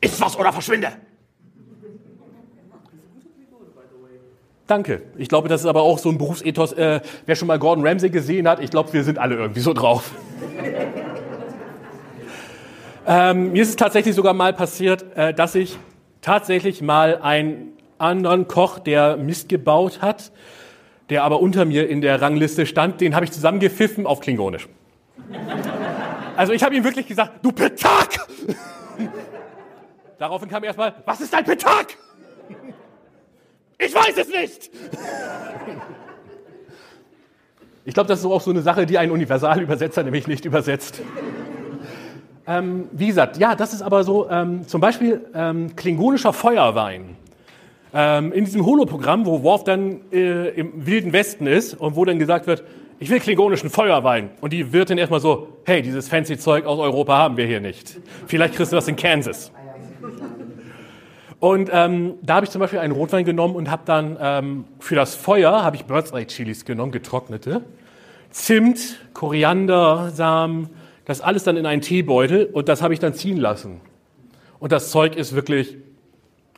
iss was oder verschwinde. Danke. Ich glaube, das ist aber auch so ein Berufsethos. Äh, wer schon mal Gordon Ramsay gesehen hat, ich glaube, wir sind alle irgendwie so drauf. ähm, mir ist es tatsächlich sogar mal passiert, äh, dass ich tatsächlich mal einen anderen Koch, der Mist gebaut hat, der aber unter mir in der Rangliste stand, den habe ich zusammengepfiffen auf Klingonisch. Also ich habe ihm wirklich gesagt, du Petak! Daraufhin kam erstmal, was ist ein Petak? Ich weiß es nicht! Ich glaube, das ist auch so eine Sache, die ein Universalübersetzer nämlich nicht übersetzt. Ähm, wie gesagt, ja, das ist aber so, ähm, zum Beispiel ähm, klingonischer Feuerwein. Ähm, in diesem Holoprogramm, wo Worf dann äh, im Wilden Westen ist und wo dann gesagt wird, ich will klingonischen Feuerwein. Und die Wirtin erstmal so, hey, dieses fancy Zeug aus Europa haben wir hier nicht. Vielleicht kriegst du das in Kansas. Und ähm, da habe ich zum Beispiel einen Rotwein genommen und habe dann ähm, für das Feuer habe ich Bird's Eye Chilis genommen, getrocknete, Zimt, Koriander, Samen, das alles dann in einen Teebeutel und das habe ich dann ziehen lassen. Und das Zeug ist wirklich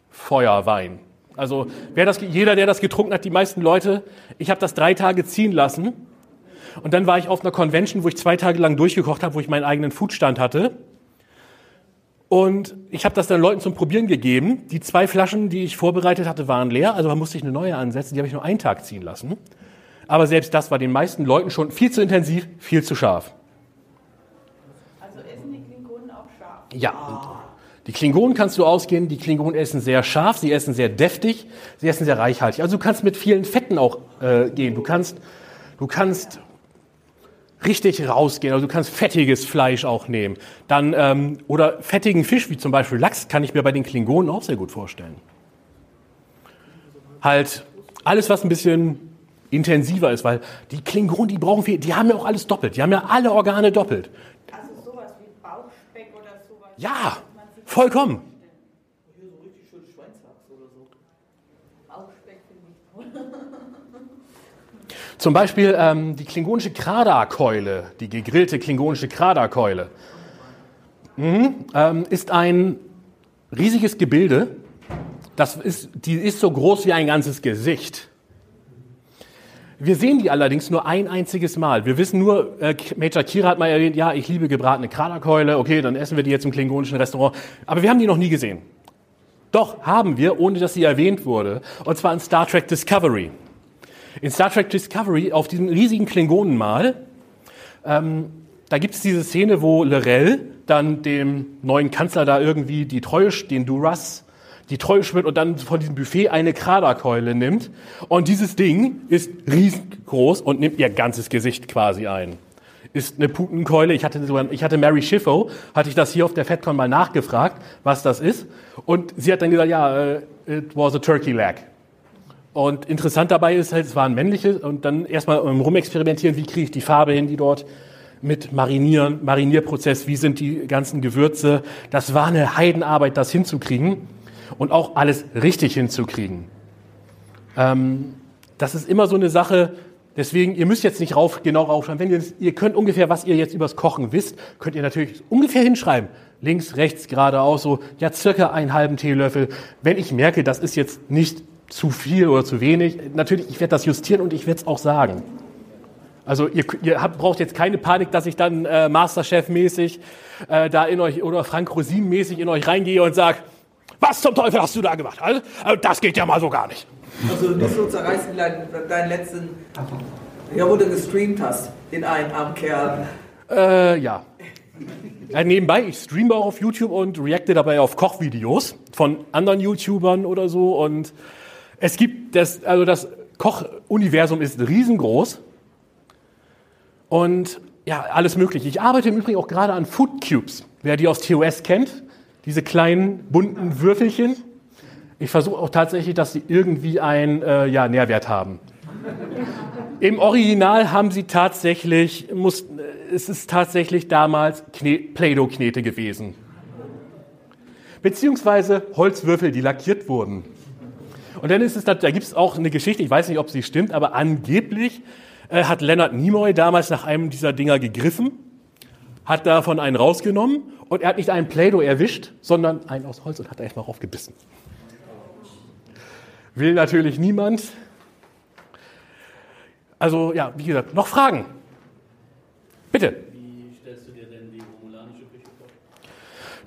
Feuerwein. Also wer das, jeder, der das getrunken hat, die meisten Leute, ich habe das drei Tage ziehen lassen und dann war ich auf einer Convention, wo ich zwei Tage lang durchgekocht habe, wo ich meinen eigenen Foodstand hatte. Und ich habe das dann Leuten zum Probieren gegeben. Die zwei Flaschen, die ich vorbereitet hatte, waren leer, also musste ich eine neue ansetzen. Die habe ich nur einen Tag ziehen lassen. Aber selbst das war den meisten Leuten schon viel zu intensiv, viel zu scharf.
Also essen die Klingonen auch scharf.
Ja. Die Klingonen kannst du ausgehen. Die Klingonen essen sehr scharf, sie essen sehr deftig, sie essen sehr reichhaltig. Also du kannst mit vielen Fetten auch äh, gehen. Du kannst, du kannst richtig rausgehen. Also du kannst fettiges Fleisch auch nehmen. Dann, ähm, oder fettigen Fisch, wie zum Beispiel Lachs, kann ich mir bei den Klingonen auch sehr gut vorstellen. Halt alles, was ein bisschen intensiver ist, weil die Klingonen, die brauchen viel, die haben ja auch alles doppelt. Die haben ja alle Organe doppelt.
Also sowas wie
Ja, vollkommen. Zum Beispiel ähm, die klingonische Krada-Keule, die gegrillte klingonische Krada-Keule, mhm, ähm, ist ein riesiges Gebilde. Das ist, die ist so groß wie ein ganzes Gesicht. Wir sehen die allerdings nur ein einziges Mal. Wir wissen nur, äh, Major Kira hat mal erwähnt, ja, ich liebe gebratene Krada-Keule, okay, dann essen wir die jetzt im klingonischen Restaurant. Aber wir haben die noch nie gesehen. Doch, haben wir, ohne dass sie erwähnt wurde. Und zwar in Star Trek Discovery. In Star Trek Discovery, auf diesem riesigen Klingonenmal, ähm, da gibt es diese Szene, wo Lorel dann dem neuen Kanzler da irgendwie die Treue, den Duras, die Treue schwört und dann von diesem Buffet eine Kraderkeule nimmt. Und dieses Ding ist riesengroß und nimmt ihr ganzes Gesicht quasi ein. Ist eine Putenkeule. Ich hatte, sogar, ich hatte Mary Schiffo, hatte ich das hier auf der FedCon mal nachgefragt, was das ist. Und sie hat dann gesagt, ja, uh, it was a turkey leg. Und interessant dabei ist halt, es waren männliche und dann erstmal rumexperimentieren, wie kriege ich die Farbe hin, die dort mit Marinieren, Marinierprozess, wie sind die ganzen Gewürze. Das war eine Heidenarbeit, das hinzukriegen und auch alles richtig hinzukriegen. Ähm, das ist immer so eine Sache, deswegen, ihr müsst jetzt nicht rauf, genau raufschreiben. Wenn ihr, ihr könnt ungefähr, was ihr jetzt übers Kochen wisst, könnt ihr natürlich ungefähr hinschreiben. Links, rechts, geradeaus, so, ja, circa einen halben Teelöffel. Wenn ich merke, das ist jetzt nicht zu viel oder zu wenig. Natürlich, ich werde das justieren und ich werde es auch sagen. Also ihr, ihr habt, braucht jetzt keine Panik, dass ich dann äh, Masterchef-mäßig äh, da in euch oder Frank Rosin-mäßig in euch reingehe und sage, was zum Teufel hast du da gemacht? Also, also, das geht ja mal so gar nicht.
Also nicht so zerreißen deinen, deinen letzten, ja, wo du gestreamt hast, den einen armen Kerl.
Äh, ja. ja. Nebenbei, ich streame auch auf YouTube und reacte dabei auf Kochvideos von anderen YouTubern oder so und es gibt das, also das Kochuniversum ist riesengroß und ja, alles mögliche. Ich arbeite im Übrigen auch gerade an Food Cubes. Wer die aus TOS kennt, diese kleinen bunten Würfelchen. Ich versuche auch tatsächlich, dass sie irgendwie einen äh, ja, Nährwert haben. Im Original haben sie tatsächlich, muss, es ist tatsächlich damals Play-Doh-Knete gewesen. Beziehungsweise Holzwürfel, die lackiert wurden. Und dann ist es, da gibt es auch eine Geschichte, ich weiß nicht, ob sie stimmt, aber angeblich äh, hat Leonard Nimoy damals nach einem dieser Dinger gegriffen, hat davon einen rausgenommen und er hat nicht einen Play-Doh erwischt, sondern einen aus Holz und hat da erstmal raufgebissen. Will natürlich niemand. Also ja, wie gesagt, noch Fragen? Bitte.
Wie stellst du dir denn die romulanische Küche vor?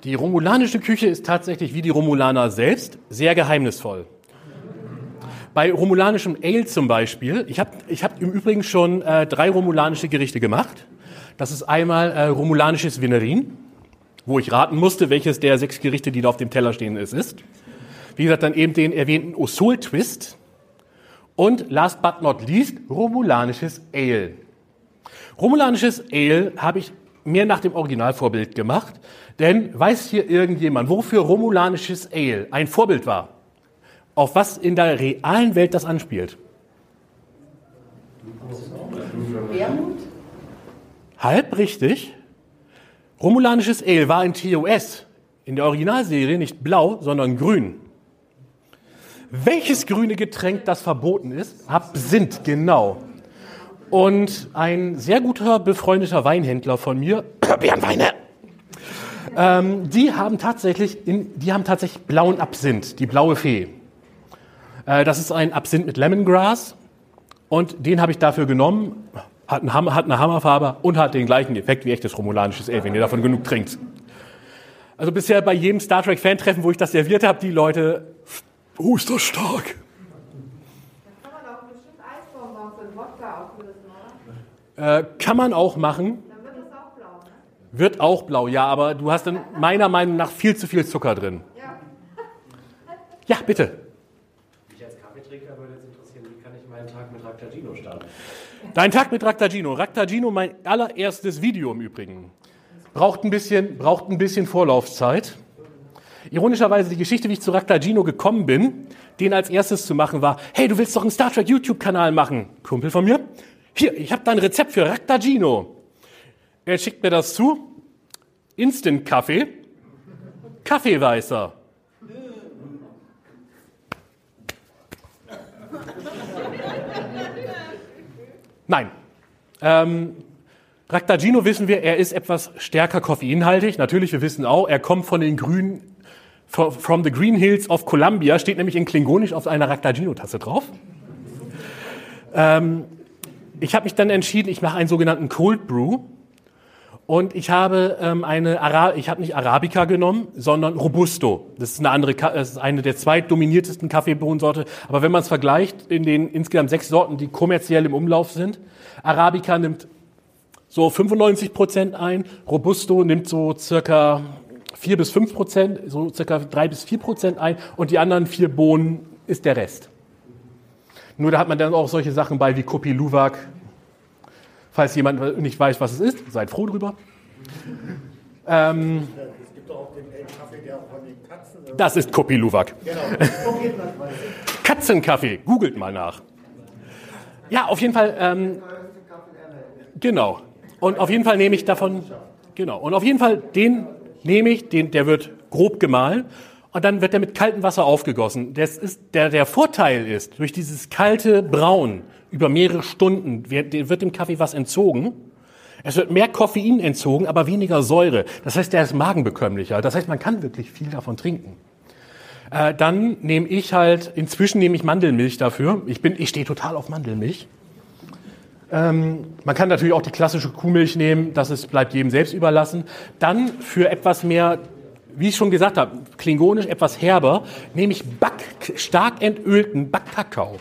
Die romulanische Küche ist tatsächlich wie die Romulaner selbst sehr geheimnisvoll. Bei romulanischem Ale zum Beispiel, ich habe ich hab im Übrigen schon äh, drei romulanische Gerichte gemacht. Das ist einmal äh, romulanisches Venerin, wo ich raten musste, welches der sechs Gerichte, die da auf dem Teller stehen, es ist. Wie gesagt, dann eben den erwähnten Osol Twist. Und last but not least, romulanisches Ale. Romulanisches Ale habe ich mehr nach dem Originalvorbild gemacht, denn weiß hier irgendjemand, wofür romulanisches Ale ein Vorbild war? Auf was in der realen Welt das anspielt.
Wermut?
Halb richtig. Romulanisches Ale war in TOS, in der Originalserie nicht blau, sondern grün. Welches grüne Getränk das verboten ist? Absinth, genau. Und ein sehr guter befreundeter Weinhändler von mir, Bärenweine, ähm, die haben tatsächlich, in, die haben tatsächlich blauen Absinth, die blaue Fee. Äh, das ist ein Absinth mit Lemongrass und den habe ich dafür genommen. Hat, einen Hammer, hat eine Hammerfarbe und hat den gleichen Effekt wie echtes romulanisches Ale, wenn ihr davon genug trinkt. Also bisher bei jedem Star Trek Fan-Treffen, wo ich das serviert habe, die Leute, oh, ist das stark.
Kann man auch bestimmt Eisbonbons in Wodka auflösen, oder?
Äh, kann man auch machen.
Dann wird das auch blau, ne?
Wird auch blau, ja, aber du hast dann meiner Meinung nach viel zu viel Zucker drin.
Ja.
Ja, bitte.
Mich als Kaffeetrinker würde jetzt interessieren, wie kann ich meinen Tag mit Raktagino starten?
Dein Tag mit Raktagino. Raktagino, mein allererstes Video im Übrigen. Braucht ein bisschen, braucht ein bisschen Vorlaufzeit. Ironischerweise die Geschichte, wie ich zu Raktagino gekommen bin, den als erstes zu machen war, hey, du willst doch einen Star Trek YouTube-Kanal machen. Kumpel von mir, hier, ich habe da ein Rezept für Raktagino. Er schickt mir das zu, Instant-Kaffee, Kaffeeweißer. Nein. Ähm, Raktagino wissen wir, er ist etwas stärker koffeinhaltig. Natürlich, wir wissen auch, er kommt von den grünen, from the Green Hills of Columbia, steht nämlich in Klingonisch auf einer Raktagino-Tasse drauf. Ähm, ich habe mich dann entschieden, ich mache einen sogenannten Cold Brew. Und ich habe ähm, eine Ara ich habe nicht Arabica genommen, sondern Robusto. Das ist eine andere, Ka das ist eine der zweitdominiertesten Kaffeebohnensorte. Aber wenn man es vergleicht in den insgesamt sechs Sorten, die kommerziell im Umlauf sind, Arabica nimmt so 95 Prozent ein, Robusto nimmt so circa 4 bis 5 Prozent, so circa 3 bis 4 Prozent ein und die anderen vier Bohnen ist der Rest. Nur da hat man dann auch solche Sachen bei wie Kopi Luwak, Falls jemand nicht weiß, was es ist, seid froh drüber. Ähm, es gibt auch den Kaffee, der von den Katzen. Das ist Kopi Luwak. Genau. Katzenkaffee, googelt mal nach. Ja, auf jeden Fall. Ähm, genau. Und auf jeden Fall nehme ich davon. Genau. Und auf jeden Fall den nehme ich, den, der wird grob gemahlen und dann wird er mit kaltem Wasser aufgegossen. Das ist, der, der Vorteil ist, durch dieses kalte Braun über mehrere Stunden wird, wird dem Kaffee was entzogen. Es wird mehr Koffein entzogen, aber weniger Säure. Das heißt, der ist magenbekömmlicher. Das heißt, man kann wirklich viel davon trinken. Äh, dann nehme ich halt, inzwischen nehme ich Mandelmilch dafür. Ich, ich stehe total auf Mandelmilch. Ähm, man kann natürlich auch die klassische Kuhmilch nehmen, das ist, bleibt jedem selbst überlassen. Dann für etwas mehr, wie ich schon gesagt habe, klingonisch etwas herber, nehme ich Back, stark entölten Backkakao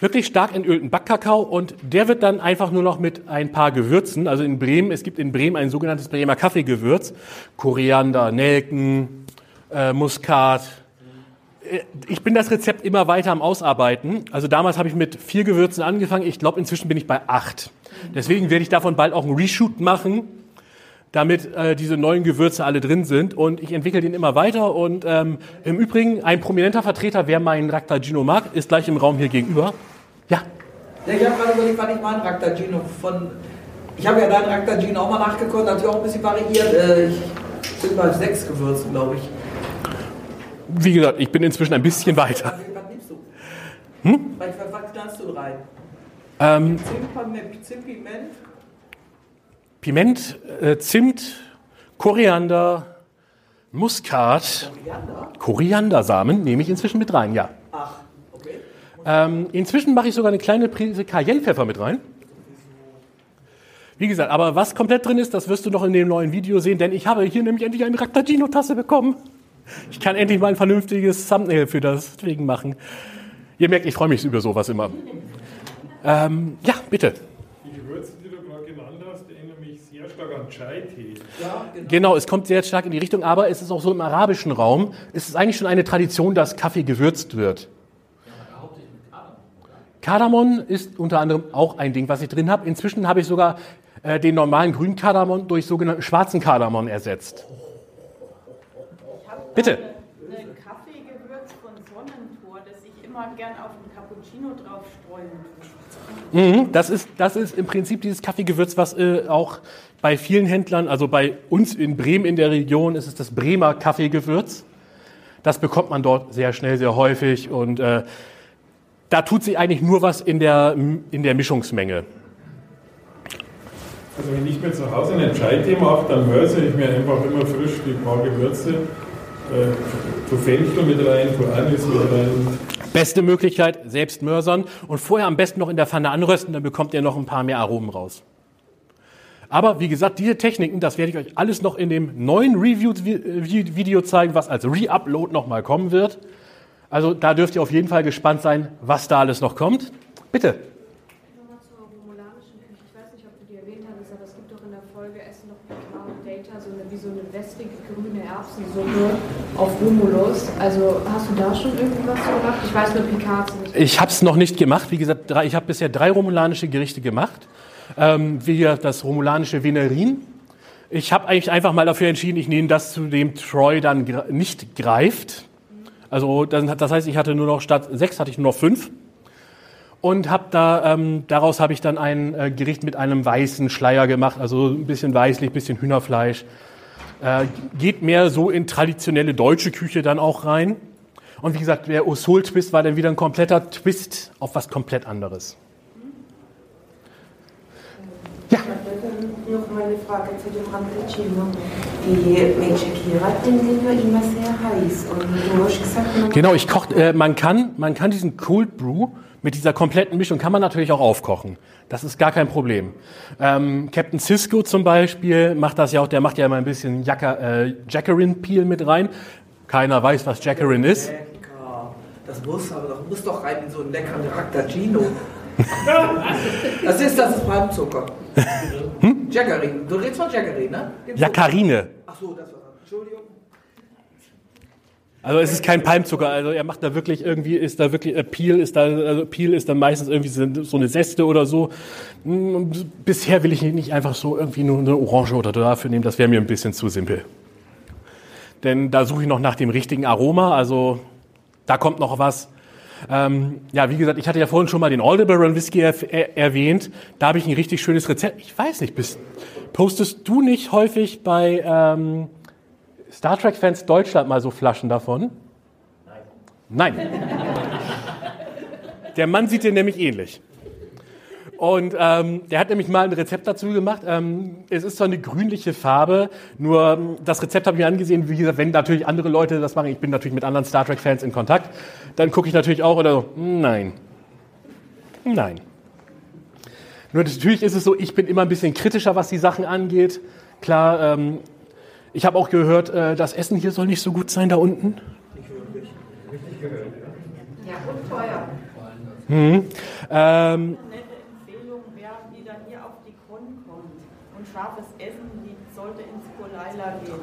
wirklich stark entölten Backkakao und der wird dann einfach nur noch mit ein paar Gewürzen, also in Bremen, es gibt in Bremen ein sogenanntes Bremer Kaffeegewürz, Koriander, Nelken, äh, Muskat. Äh, ich bin das Rezept immer weiter am Ausarbeiten. Also damals habe ich mit vier Gewürzen angefangen. Ich glaube, inzwischen bin ich bei acht. Deswegen werde ich davon bald auch einen Reshoot machen, damit äh, diese neuen Gewürze alle drin sind. Und ich entwickle den immer weiter. Und ähm, im Übrigen, ein prominenter Vertreter, wer meinen Raktagino mag, ist gleich im Raum hier gegenüber. Ja.
ja ich habe gerade überlegt, wann ich meinen Raktagino von. Ich habe ja deinen Raktagino auch mal nachgeguckt, natürlich auch ein bisschen variiert. Äh, ich bin bei sechs Gewürzen, glaube ich.
Wie gesagt, ich bin inzwischen ein bisschen weiter.
Was nimmst du? Hm? Was, was knallst du rein?
Ähm,
Zimt, Piment?
Piment, äh, Zimt, Koriander, Muskat, Koriander? Koriandersamen nehme ich inzwischen mit rein, ja.
Ach, okay.
Ähm, inzwischen mache ich sogar eine kleine Prise Cayennepfeffer mit rein. Wie gesagt, aber was komplett drin ist, das wirst du noch in dem neuen Video sehen, denn ich habe hier nämlich endlich eine Raktagino-Tasse bekommen. Ich kann endlich mal ein vernünftiges Thumbnail für das Ding machen. Ihr merkt, ich freue mich über sowas immer. Ähm, ja, bitte. Ja, genau. genau, es kommt sehr stark in die Richtung, aber es ist auch so im arabischen Raum, es ist eigentlich schon eine Tradition, dass Kaffee gewürzt wird. Kardamom ist unter anderem auch ein Ding, was ich drin habe. Inzwischen habe ich sogar äh, den normalen grünen Kardamom durch sogenannten schwarzen Kardamom ersetzt. Bitte.
Ein Kaffeegewürz von Sonnentor, das ich immer gern auf einen Cappuccino drauf streuen
Mhm, das, ist, das ist im Prinzip dieses Kaffeegewürz, was äh, auch bei vielen Händlern, also bei uns in Bremen in der Region, ist es das Bremer Kaffeegewürz. Das bekommt man dort sehr schnell, sehr häufig und äh, da tut sich eigentlich nur was in der, in der Mischungsmenge.
Also wenn ich mir zu Hause einen Chai-Tee mache, dann mörse ich mir einfach immer frisch die paar Gewürze, äh, Fenchel mit rein, tu Anis mit rein.
Beste Möglichkeit, selbst mörsern und vorher am besten noch in der Pfanne anrösten, dann bekommt ihr noch ein paar mehr Aromen raus. Aber wie gesagt, diese Techniken, das werde ich euch alles noch in dem neuen Review-Video zeigen, was als Re-Upload nochmal kommen wird. Also da dürft ihr auf jeden Fall gespannt sein, was da alles noch kommt. Bitte.
Auf Romulus. Also hast du da schon irgendwas gemacht? Ich weiß nur Picard.
Ich habe es noch nicht gemacht. Wie gesagt, ich habe bisher drei romulanische Gerichte gemacht ähm, wie das romulanische Venerin. Ich habe eigentlich einfach mal dafür entschieden, ich nehme das, zu dem Troy dann nicht greift. Also das heißt, ich hatte nur noch statt sechs hatte ich nur noch fünf und habe da ähm, daraus habe ich dann ein äh, Gericht mit einem weißen Schleier gemacht, also ein bisschen weißlich, bisschen Hühnerfleisch. Äh, geht mehr so in traditionelle deutsche Küche dann auch rein. Und wie gesagt, der Usul Twist war dann wieder ein kompletter Twist auf was komplett anderes.
Ja. Noch mal eine Frage zu dem Rampeccino. Die Mädchen Kira, den sind ja immer sehr heiß. Und du hast gesagt, man
Genau, ich koch, äh, man kann, man kann diesen Cold Brew mit dieser kompletten Mischung kann man natürlich auch aufkochen. Das ist gar kein Problem. Ähm, Captain Cisco zum Beispiel macht das ja auch, der macht ja immer ein bisschen Jacka, äh, Jackerin Peel mit rein. Keiner weiß, was Jackerin ist.
Lecker. Das muss aber doch, muss doch rein in so einen leckeren Ractagino. das ist das ist Palmzucker. Hm? Jackerin. Du redest von Jackerin, ne?
Jackarine.
Ach so, das war Entschuldigung.
Also es ist kein Palmzucker, also er macht da wirklich irgendwie, ist da wirklich, äh, Peel ist da, also Peel ist dann meistens irgendwie so, so eine Seste oder so. Hm, Bisher will ich nicht einfach so irgendwie nur eine Orange oder dafür nehmen, das wäre mir ein bisschen zu simpel. Denn da suche ich noch nach dem richtigen Aroma, also da kommt noch was. Ähm, ja, wie gesagt, ich hatte ja vorhin schon mal den Aldebaran Whisky er er erwähnt. Da habe ich ein richtig schönes Rezept. Ich weiß nicht, bist, postest du nicht häufig bei ähm, Star Trek Fans Deutschland mal so Flaschen davon? Nein. Nein. Der Mann sieht dir nämlich ähnlich. Und ähm, der hat nämlich mal ein Rezept dazu gemacht. Ähm, es ist zwar eine grünliche Farbe, nur ähm, das Rezept habe ich mir angesehen. Wie gesagt, wenn natürlich andere Leute das machen, ich bin natürlich mit anderen Star Trek-Fans in Kontakt, dann gucke ich natürlich auch oder so, nein. Nein. Nur natürlich ist es so, ich bin immer ein bisschen kritischer, was die Sachen angeht. Klar, ähm, ich habe auch gehört, äh, das Essen hier soll nicht so gut sein da unten.
Ja, und teuer.
Mhm. Ähm,
Eine nette Empfehlung wäre, die dann hier auf die Con kommt und scharfes Essen, die sollte ins Kolaila gehen.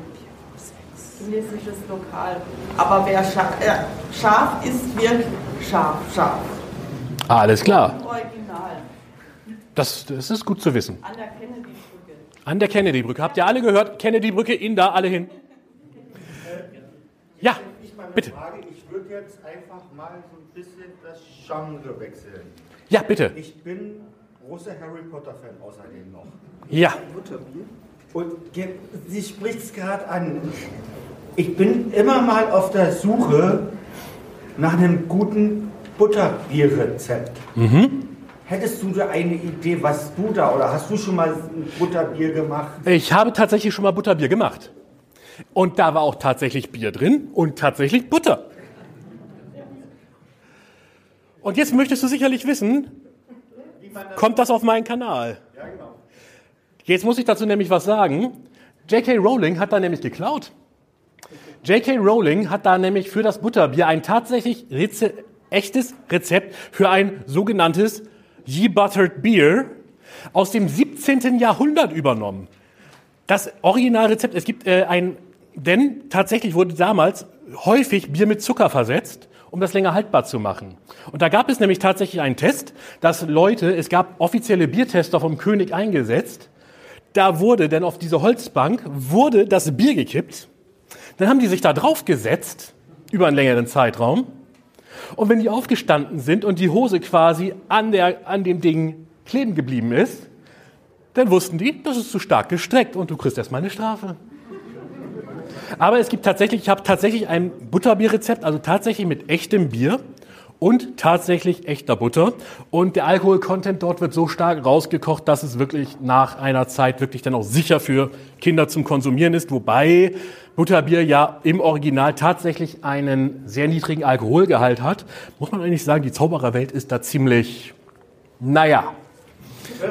Chinesisches Lokal. Aber wer scharf, äh, scharf ist, wird scharf, scharf.
alles klar.
Original.
Das, das ist gut zu wissen.
An der Kennedy-Brücke.
An der Kennedy-Brücke. Habt ihr alle gehört? Kennedy-Brücke, in da, alle hin. Ja, bitte.
Frage. Ich würde jetzt einfach mal so ein bisschen das Genre wechseln.
Ja, bitte.
Ich bin großer Harry Potter-Fan außerdem noch.
Ja.
Und sie spricht es gerade an. Ich bin immer mal auf der Suche nach einem guten Butterbierrezept.
Mhm.
Hättest du da eine Idee, was du da, oder hast du schon mal ein Butterbier gemacht?
Ich habe tatsächlich schon mal Butterbier gemacht. Und da war auch tatsächlich Bier drin und tatsächlich Butter. Und jetzt möchtest du sicherlich wissen, kommt das auf meinen Kanal? Jetzt muss ich dazu nämlich was sagen. J.K. Rowling hat da nämlich geklaut. J.K. Rowling hat da nämlich für das Butterbier ein tatsächlich Reze echtes Rezept für ein sogenanntes Ye Buttered Beer aus dem 17. Jahrhundert übernommen. Das Originalrezept, es gibt äh, ein, denn tatsächlich wurde damals häufig Bier mit Zucker versetzt, um das länger haltbar zu machen. Und da gab es nämlich tatsächlich einen Test, dass Leute, es gab offizielle Biertester vom König eingesetzt, da wurde dann auf diese Holzbank, wurde das Bier gekippt, dann haben die sich da drauf gesetzt, über einen längeren Zeitraum, und wenn die aufgestanden sind und die Hose quasi an, der, an dem Ding kleben geblieben ist, dann wussten die, das ist zu stark gestreckt und du kriegst erstmal eine Strafe. Aber es gibt tatsächlich, ich habe tatsächlich ein Butterbierrezept, also tatsächlich mit echtem Bier und tatsächlich echter Butter. Und der Alkoholcontent dort wird so stark rausgekocht, dass es wirklich nach einer Zeit wirklich dann auch sicher für Kinder zum Konsumieren ist. Wobei Butterbier ja im Original tatsächlich einen sehr niedrigen Alkoholgehalt hat. Muss man eigentlich sagen, die Zaubererwelt ist da ziemlich, naja,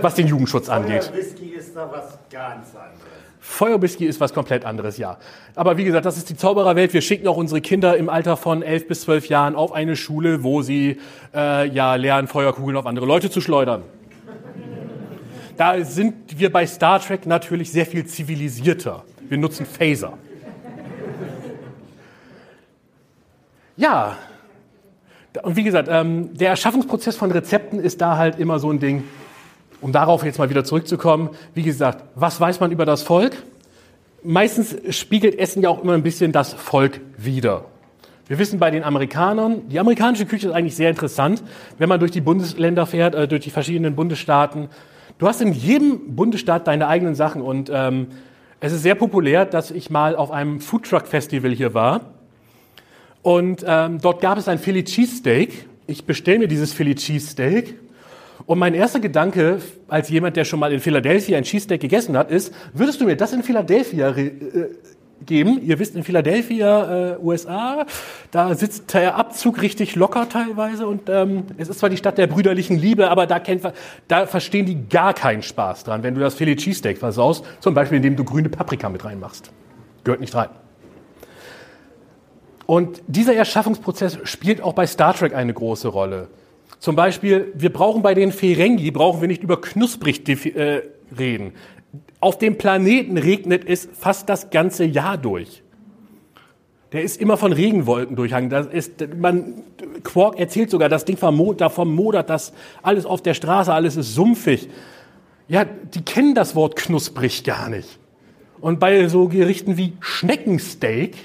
was den Jugendschutz angeht.
Whisky ist da was ganz anderes.
Feuerwhisky ist was komplett anderes, ja. Aber wie gesagt, das ist die Zaubererwelt. Wir schicken auch unsere Kinder im Alter von elf bis zwölf Jahren auf eine Schule, wo sie äh, ja lernen, Feuerkugeln auf andere Leute zu schleudern. Da sind wir bei Star Trek natürlich sehr viel zivilisierter. Wir nutzen Phaser. Ja. Und wie gesagt, ähm, der Erschaffungsprozess von Rezepten ist da halt immer so ein Ding. Um darauf jetzt mal wieder zurückzukommen, wie gesagt, was weiß man über das Volk? Meistens spiegelt Essen ja auch immer ein bisschen das Volk wider. Wir wissen bei den Amerikanern, die amerikanische Küche ist eigentlich sehr interessant, wenn man durch die Bundesländer fährt, äh, durch die verschiedenen Bundesstaaten. Du hast in jedem Bundesstaat deine eigenen Sachen und ähm, Es ist sehr populär, dass ich mal auf einem Foodtruck-Festival hier war. Und ähm, dort gab es ein Philly Cheesesteak. Ich bestelle mir dieses Philly Cheesesteak. Und mein erster Gedanke, als jemand, der schon mal in Philadelphia ein Cheesesteak gegessen hat, ist, würdest du mir das in Philadelphia äh, geben? Ihr wisst, in Philadelphia, äh, USA, da sitzt der Abzug richtig locker teilweise. Und ähm, es ist zwar die Stadt der brüderlichen Liebe, aber da, kennt, da verstehen die gar keinen Spaß dran, wenn du das Philly Cheesesteak versaust. Zum Beispiel, indem du grüne Paprika mit reinmachst. Gehört nicht rein. Und dieser Erschaffungsprozess spielt auch bei Star Trek eine große Rolle. Zum Beispiel, wir brauchen bei den Ferengi, brauchen wir nicht über knusprig äh, reden. Auf dem Planeten regnet es fast das ganze Jahr durch. Der ist immer von Regenwolken durchhangen. Das ist, man, Quark erzählt sogar, das Ding davon modert das alles auf der Straße, alles ist sumpfig. Ja, die kennen das Wort knusprig gar nicht. Und bei so Gerichten wie Schneckensteak,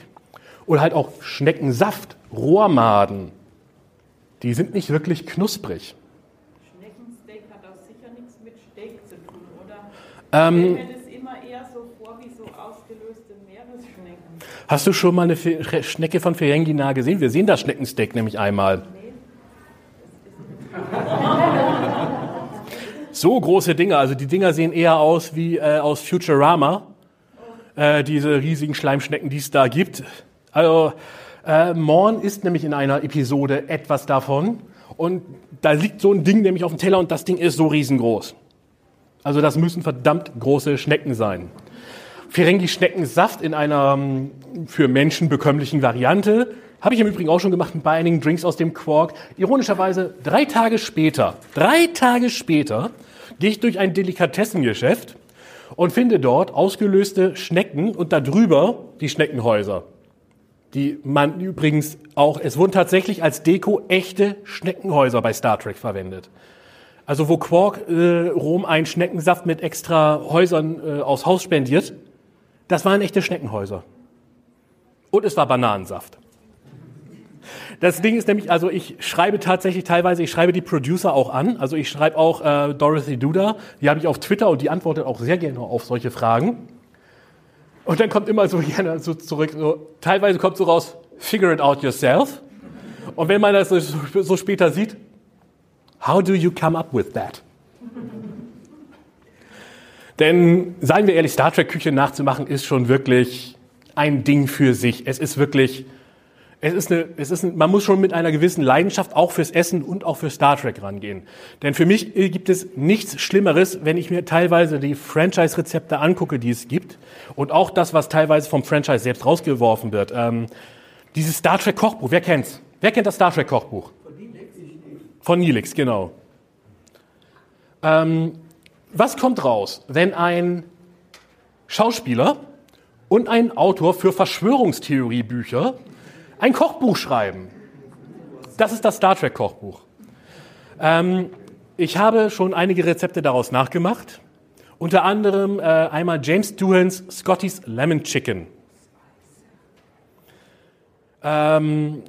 oder halt auch Schneckensaft, Rohrmaden. Die sind nicht wirklich knusprig.
Schneckensteak hat auch sicher nichts mit Steak zu tun, oder?
Ähm,
ich stelle mir das immer eher so vor wie so ausgelöste Meeresschnecken.
Hast du schon mal eine Fe Schnecke von Ferengina gesehen? Wir sehen das Schneckensteak nämlich einmal. So große Dinger, also die Dinger sehen eher aus wie äh, aus Futurama. Äh, diese riesigen Schleimschnecken, die es da gibt. Also äh, Morn ist nämlich in einer Episode etwas davon und da liegt so ein Ding nämlich auf dem Teller und das Ding ist so riesengroß. Also das müssen verdammt große Schnecken sein. Ferengi-Schneckensaft in einer ähm, für Menschen bekömmlichen Variante. Habe ich im Übrigen auch schon gemacht bei einigen Drinks aus dem Quark. Ironischerweise, drei Tage später, drei Tage später, gehe ich durch ein Delikatessengeschäft und finde dort ausgelöste Schnecken und darüber die Schneckenhäuser die man übrigens auch, es wurden tatsächlich als Deko echte Schneckenhäuser bei Star Trek verwendet. Also wo Quark äh, Rom einen Schneckensaft mit extra Häusern äh, aus Haus spendiert, das waren echte Schneckenhäuser. Und es war Bananensaft. Das Ding ist nämlich, also ich schreibe tatsächlich teilweise, ich schreibe die Producer auch an. Also ich schreibe auch äh, Dorothy Duda, die habe ich auf Twitter und die antwortet auch sehr gerne auf solche Fragen. Und dann kommt immer so gerne so zurück, so, teilweise kommt so raus, figure it out yourself. Und wenn man das so, so später sieht, how do you come up with that? Denn, seien wir ehrlich, Star Trek Küche nachzumachen ist schon wirklich ein Ding für sich. Es ist wirklich, es ist eine, es ist ein, man muss schon mit einer gewissen Leidenschaft auch fürs Essen und auch für Star Trek rangehen. Denn für mich gibt es nichts Schlimmeres, wenn ich mir teilweise die Franchise-Rezepte angucke, die es gibt und auch das, was teilweise vom Franchise selbst rausgeworfen wird. Ähm, dieses Star Trek Kochbuch, wer kennt's? Wer kennt das Star Trek Kochbuch? Von Nilix. Von Nilix, genau. Ähm, was kommt raus, wenn ein Schauspieler und ein Autor für Verschwörungstheoriebücher ein Kochbuch schreiben. Das ist das Star Trek Kochbuch. Ähm, ich habe schon einige Rezepte daraus nachgemacht. Unter anderem äh, einmal James Doohans Scotty's Lemon Chicken. Ähm,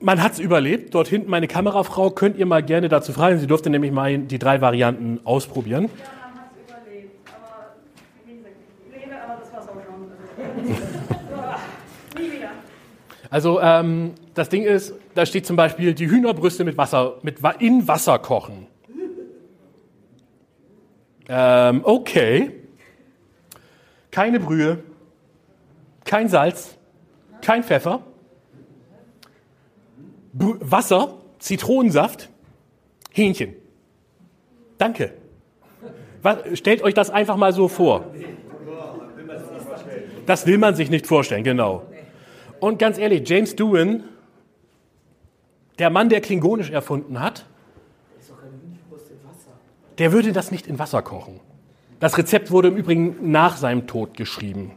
man hat es überlebt. Dort hinten meine Kamerafrau könnt ihr mal gerne dazu fragen. Sie durfte nämlich mal die drei Varianten ausprobieren. Ja, man hat es überlebt. Aber wie gesagt, lebe, aber das war's auch schon. Also ähm, das Ding ist, da steht zum Beispiel die Hühnerbrüste mit Wasser, mit in Wasser kochen. Ähm, okay. Keine Brühe, kein Salz, kein Pfeffer, Br Wasser, Zitronensaft, Hähnchen. Danke. Was, stellt euch das einfach mal so vor. Das will man sich nicht vorstellen, genau. Und ganz ehrlich, James Doohan, der Mann, der Klingonisch erfunden hat, der würde das nicht in Wasser kochen. Das Rezept wurde im Übrigen nach seinem Tod geschrieben.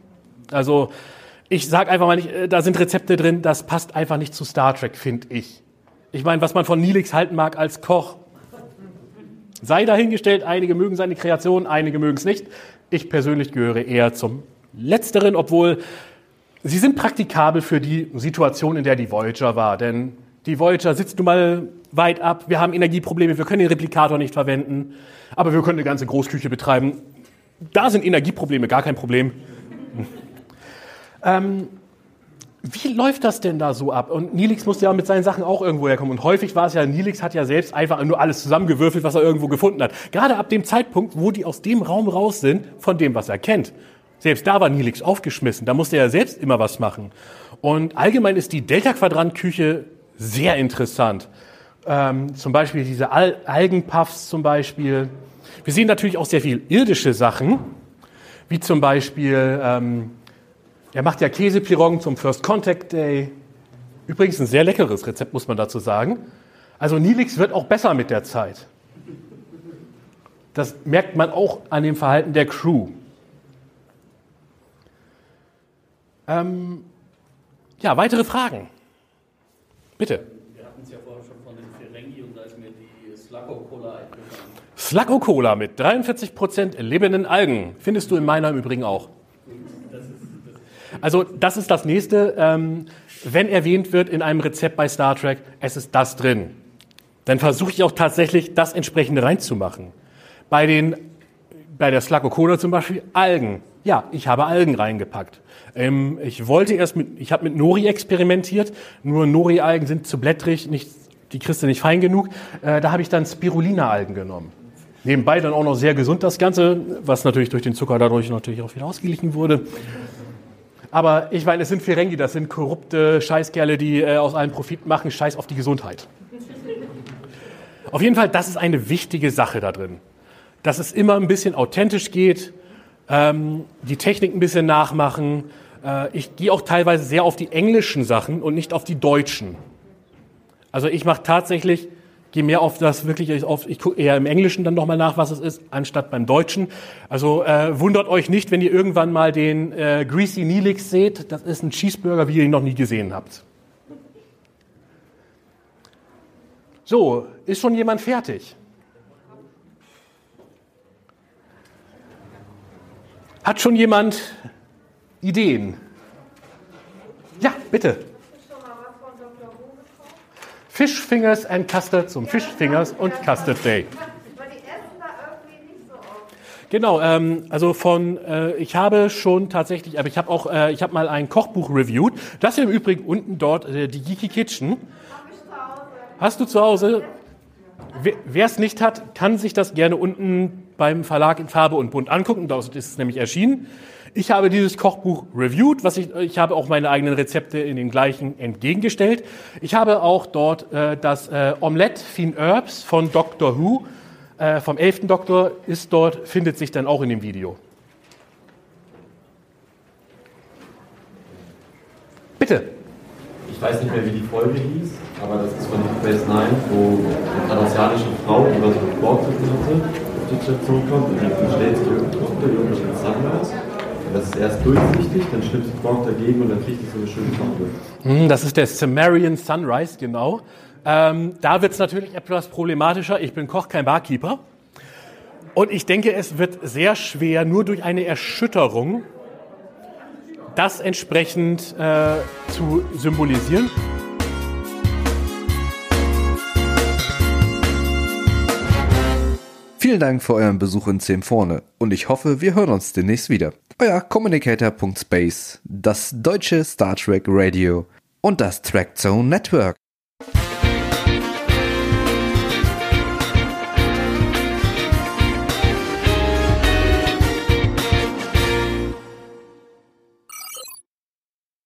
Also ich sage einfach mal nicht, äh, da sind Rezepte drin, das passt einfach nicht zu Star Trek, finde ich. Ich meine, was man von Nilix halten mag als Koch, sei dahingestellt, einige mögen seine Kreation, einige mögen es nicht. Ich persönlich gehöre eher zum Letzteren, obwohl Sie sind praktikabel für die Situation, in der die Voyager war, denn die Voyager sitzt nun mal weit ab. Wir haben Energieprobleme, wir können den Replikator nicht verwenden, aber wir können eine ganze Großküche betreiben. Da sind Energieprobleme gar kein Problem. Ähm, wie läuft das denn da so ab? Und Nilix musste ja mit seinen Sachen auch irgendwo herkommen. Und häufig war es ja, Nilix hat ja selbst einfach nur alles zusammengewürfelt, was er irgendwo gefunden hat. Gerade ab dem Zeitpunkt, wo die aus dem Raum raus sind, von dem, was er kennt. Selbst da war Nilix aufgeschmissen. Da musste er selbst immer was machen. Und allgemein ist die Delta-Quadrant-Küche sehr interessant. Ähm, zum Beispiel diese Al Algenpuffs zum Beispiel. Wir sehen natürlich auch sehr viel irdische Sachen, wie zum Beispiel, ähm, er macht ja Käsepirong zum First Contact Day. Übrigens ein sehr leckeres Rezept, muss man dazu sagen. Also Nilix wird auch besser mit der Zeit. Das merkt man auch an dem Verhalten der Crew. Ähm, ja, weitere Fragen? Bitte.
Wir hatten es ja vorher schon von den Ferengi und da ist mir die Slacko-Cola
mit 43% lebenden Algen. Findest du in meiner im Übrigen auch. Also das ist das nächste. Ähm, wenn erwähnt wird in einem Rezept bei Star Trek, es ist das drin, dann versuche ich auch tatsächlich das entsprechende reinzumachen. Bei, den, bei der Slacko Cola zum Beispiel Algen. Ja, ich habe Algen reingepackt. Ähm, ich wollte erst mit, ich habe mit Nori experimentiert, nur Nori-Algen sind zu blättrig, nicht, die kriegst nicht fein genug. Äh, da habe ich dann Spirulina-Algen genommen. Nebenbei dann auch noch sehr gesund das Ganze, was natürlich durch den Zucker dadurch natürlich auch wieder ausgeglichen wurde. Aber ich meine, es sind Ferengi, das sind korrupte Scheißkerle, die äh, aus allem Profit machen, Scheiß auf die Gesundheit. Auf jeden Fall, das ist eine wichtige Sache da drin. Dass es immer ein bisschen authentisch geht, ähm, die Technik ein bisschen nachmachen. Äh, ich gehe auch teilweise sehr auf die englischen Sachen und nicht auf die deutschen. Also ich mache tatsächlich, gehe mehr auf das wirklich, auf, ich gucke eher im Englischen dann nochmal nach, was es ist, anstatt beim Deutschen. Also äh, wundert euch nicht, wenn ihr irgendwann mal den äh, Greasy Neelix seht. Das ist ein Cheeseburger, wie ihr ihn noch nie gesehen habt. So, ist schon jemand fertig? Hat schon jemand Ideen? Ja, bitte. Fish Fingers and Custard zum Fish Fingers und Custard Day. Genau, ähm, also von, äh, ich habe schon tatsächlich, aber ich habe auch, äh, ich habe mal ein Kochbuch reviewed. Das hier im Übrigen unten dort, äh, die Geeky Kitchen. Hast du zu Hause? Wer es nicht hat, kann sich das gerne unten beim Verlag in Farbe und Bunt angucken. Dort ist es nämlich erschienen. Ich habe dieses Kochbuch reviewed, was ich, ich habe auch meine eigenen Rezepte in dem gleichen entgegengestellt. Ich habe auch dort äh, das äh, Omelette Fin Herbs von Doctor Who, äh, vom 11. Doktor, ist dort, findet sich dann auch in dem Video. Bitte.
Ich weiß nicht mehr, wie die Folge hieß, aber das ist von Deep Space Nine, wo eine kanadianische Frau, die was mit Borg zu tun hatte, auf die Station kommt und dann stellt sich ihre Tochter irgendwelche Sunrise. Und das ist erst durchsichtig, dann schlüpft Borg dagegen und dann kriegt es so eine schöne Farbe.
Hm, Das ist der Sumerian Sunrise, genau. Ähm, da wird es natürlich etwas problematischer. Ich bin Koch, kein Barkeeper. Und ich denke, es wird sehr schwer, nur durch eine Erschütterung das entsprechend äh, zu symbolisieren.
Vielen Dank für euren Besuch in 10 vorne und ich hoffe, wir hören uns demnächst wieder. Euer Communicator.space, das deutsche Star Trek Radio und das Trackzone Network.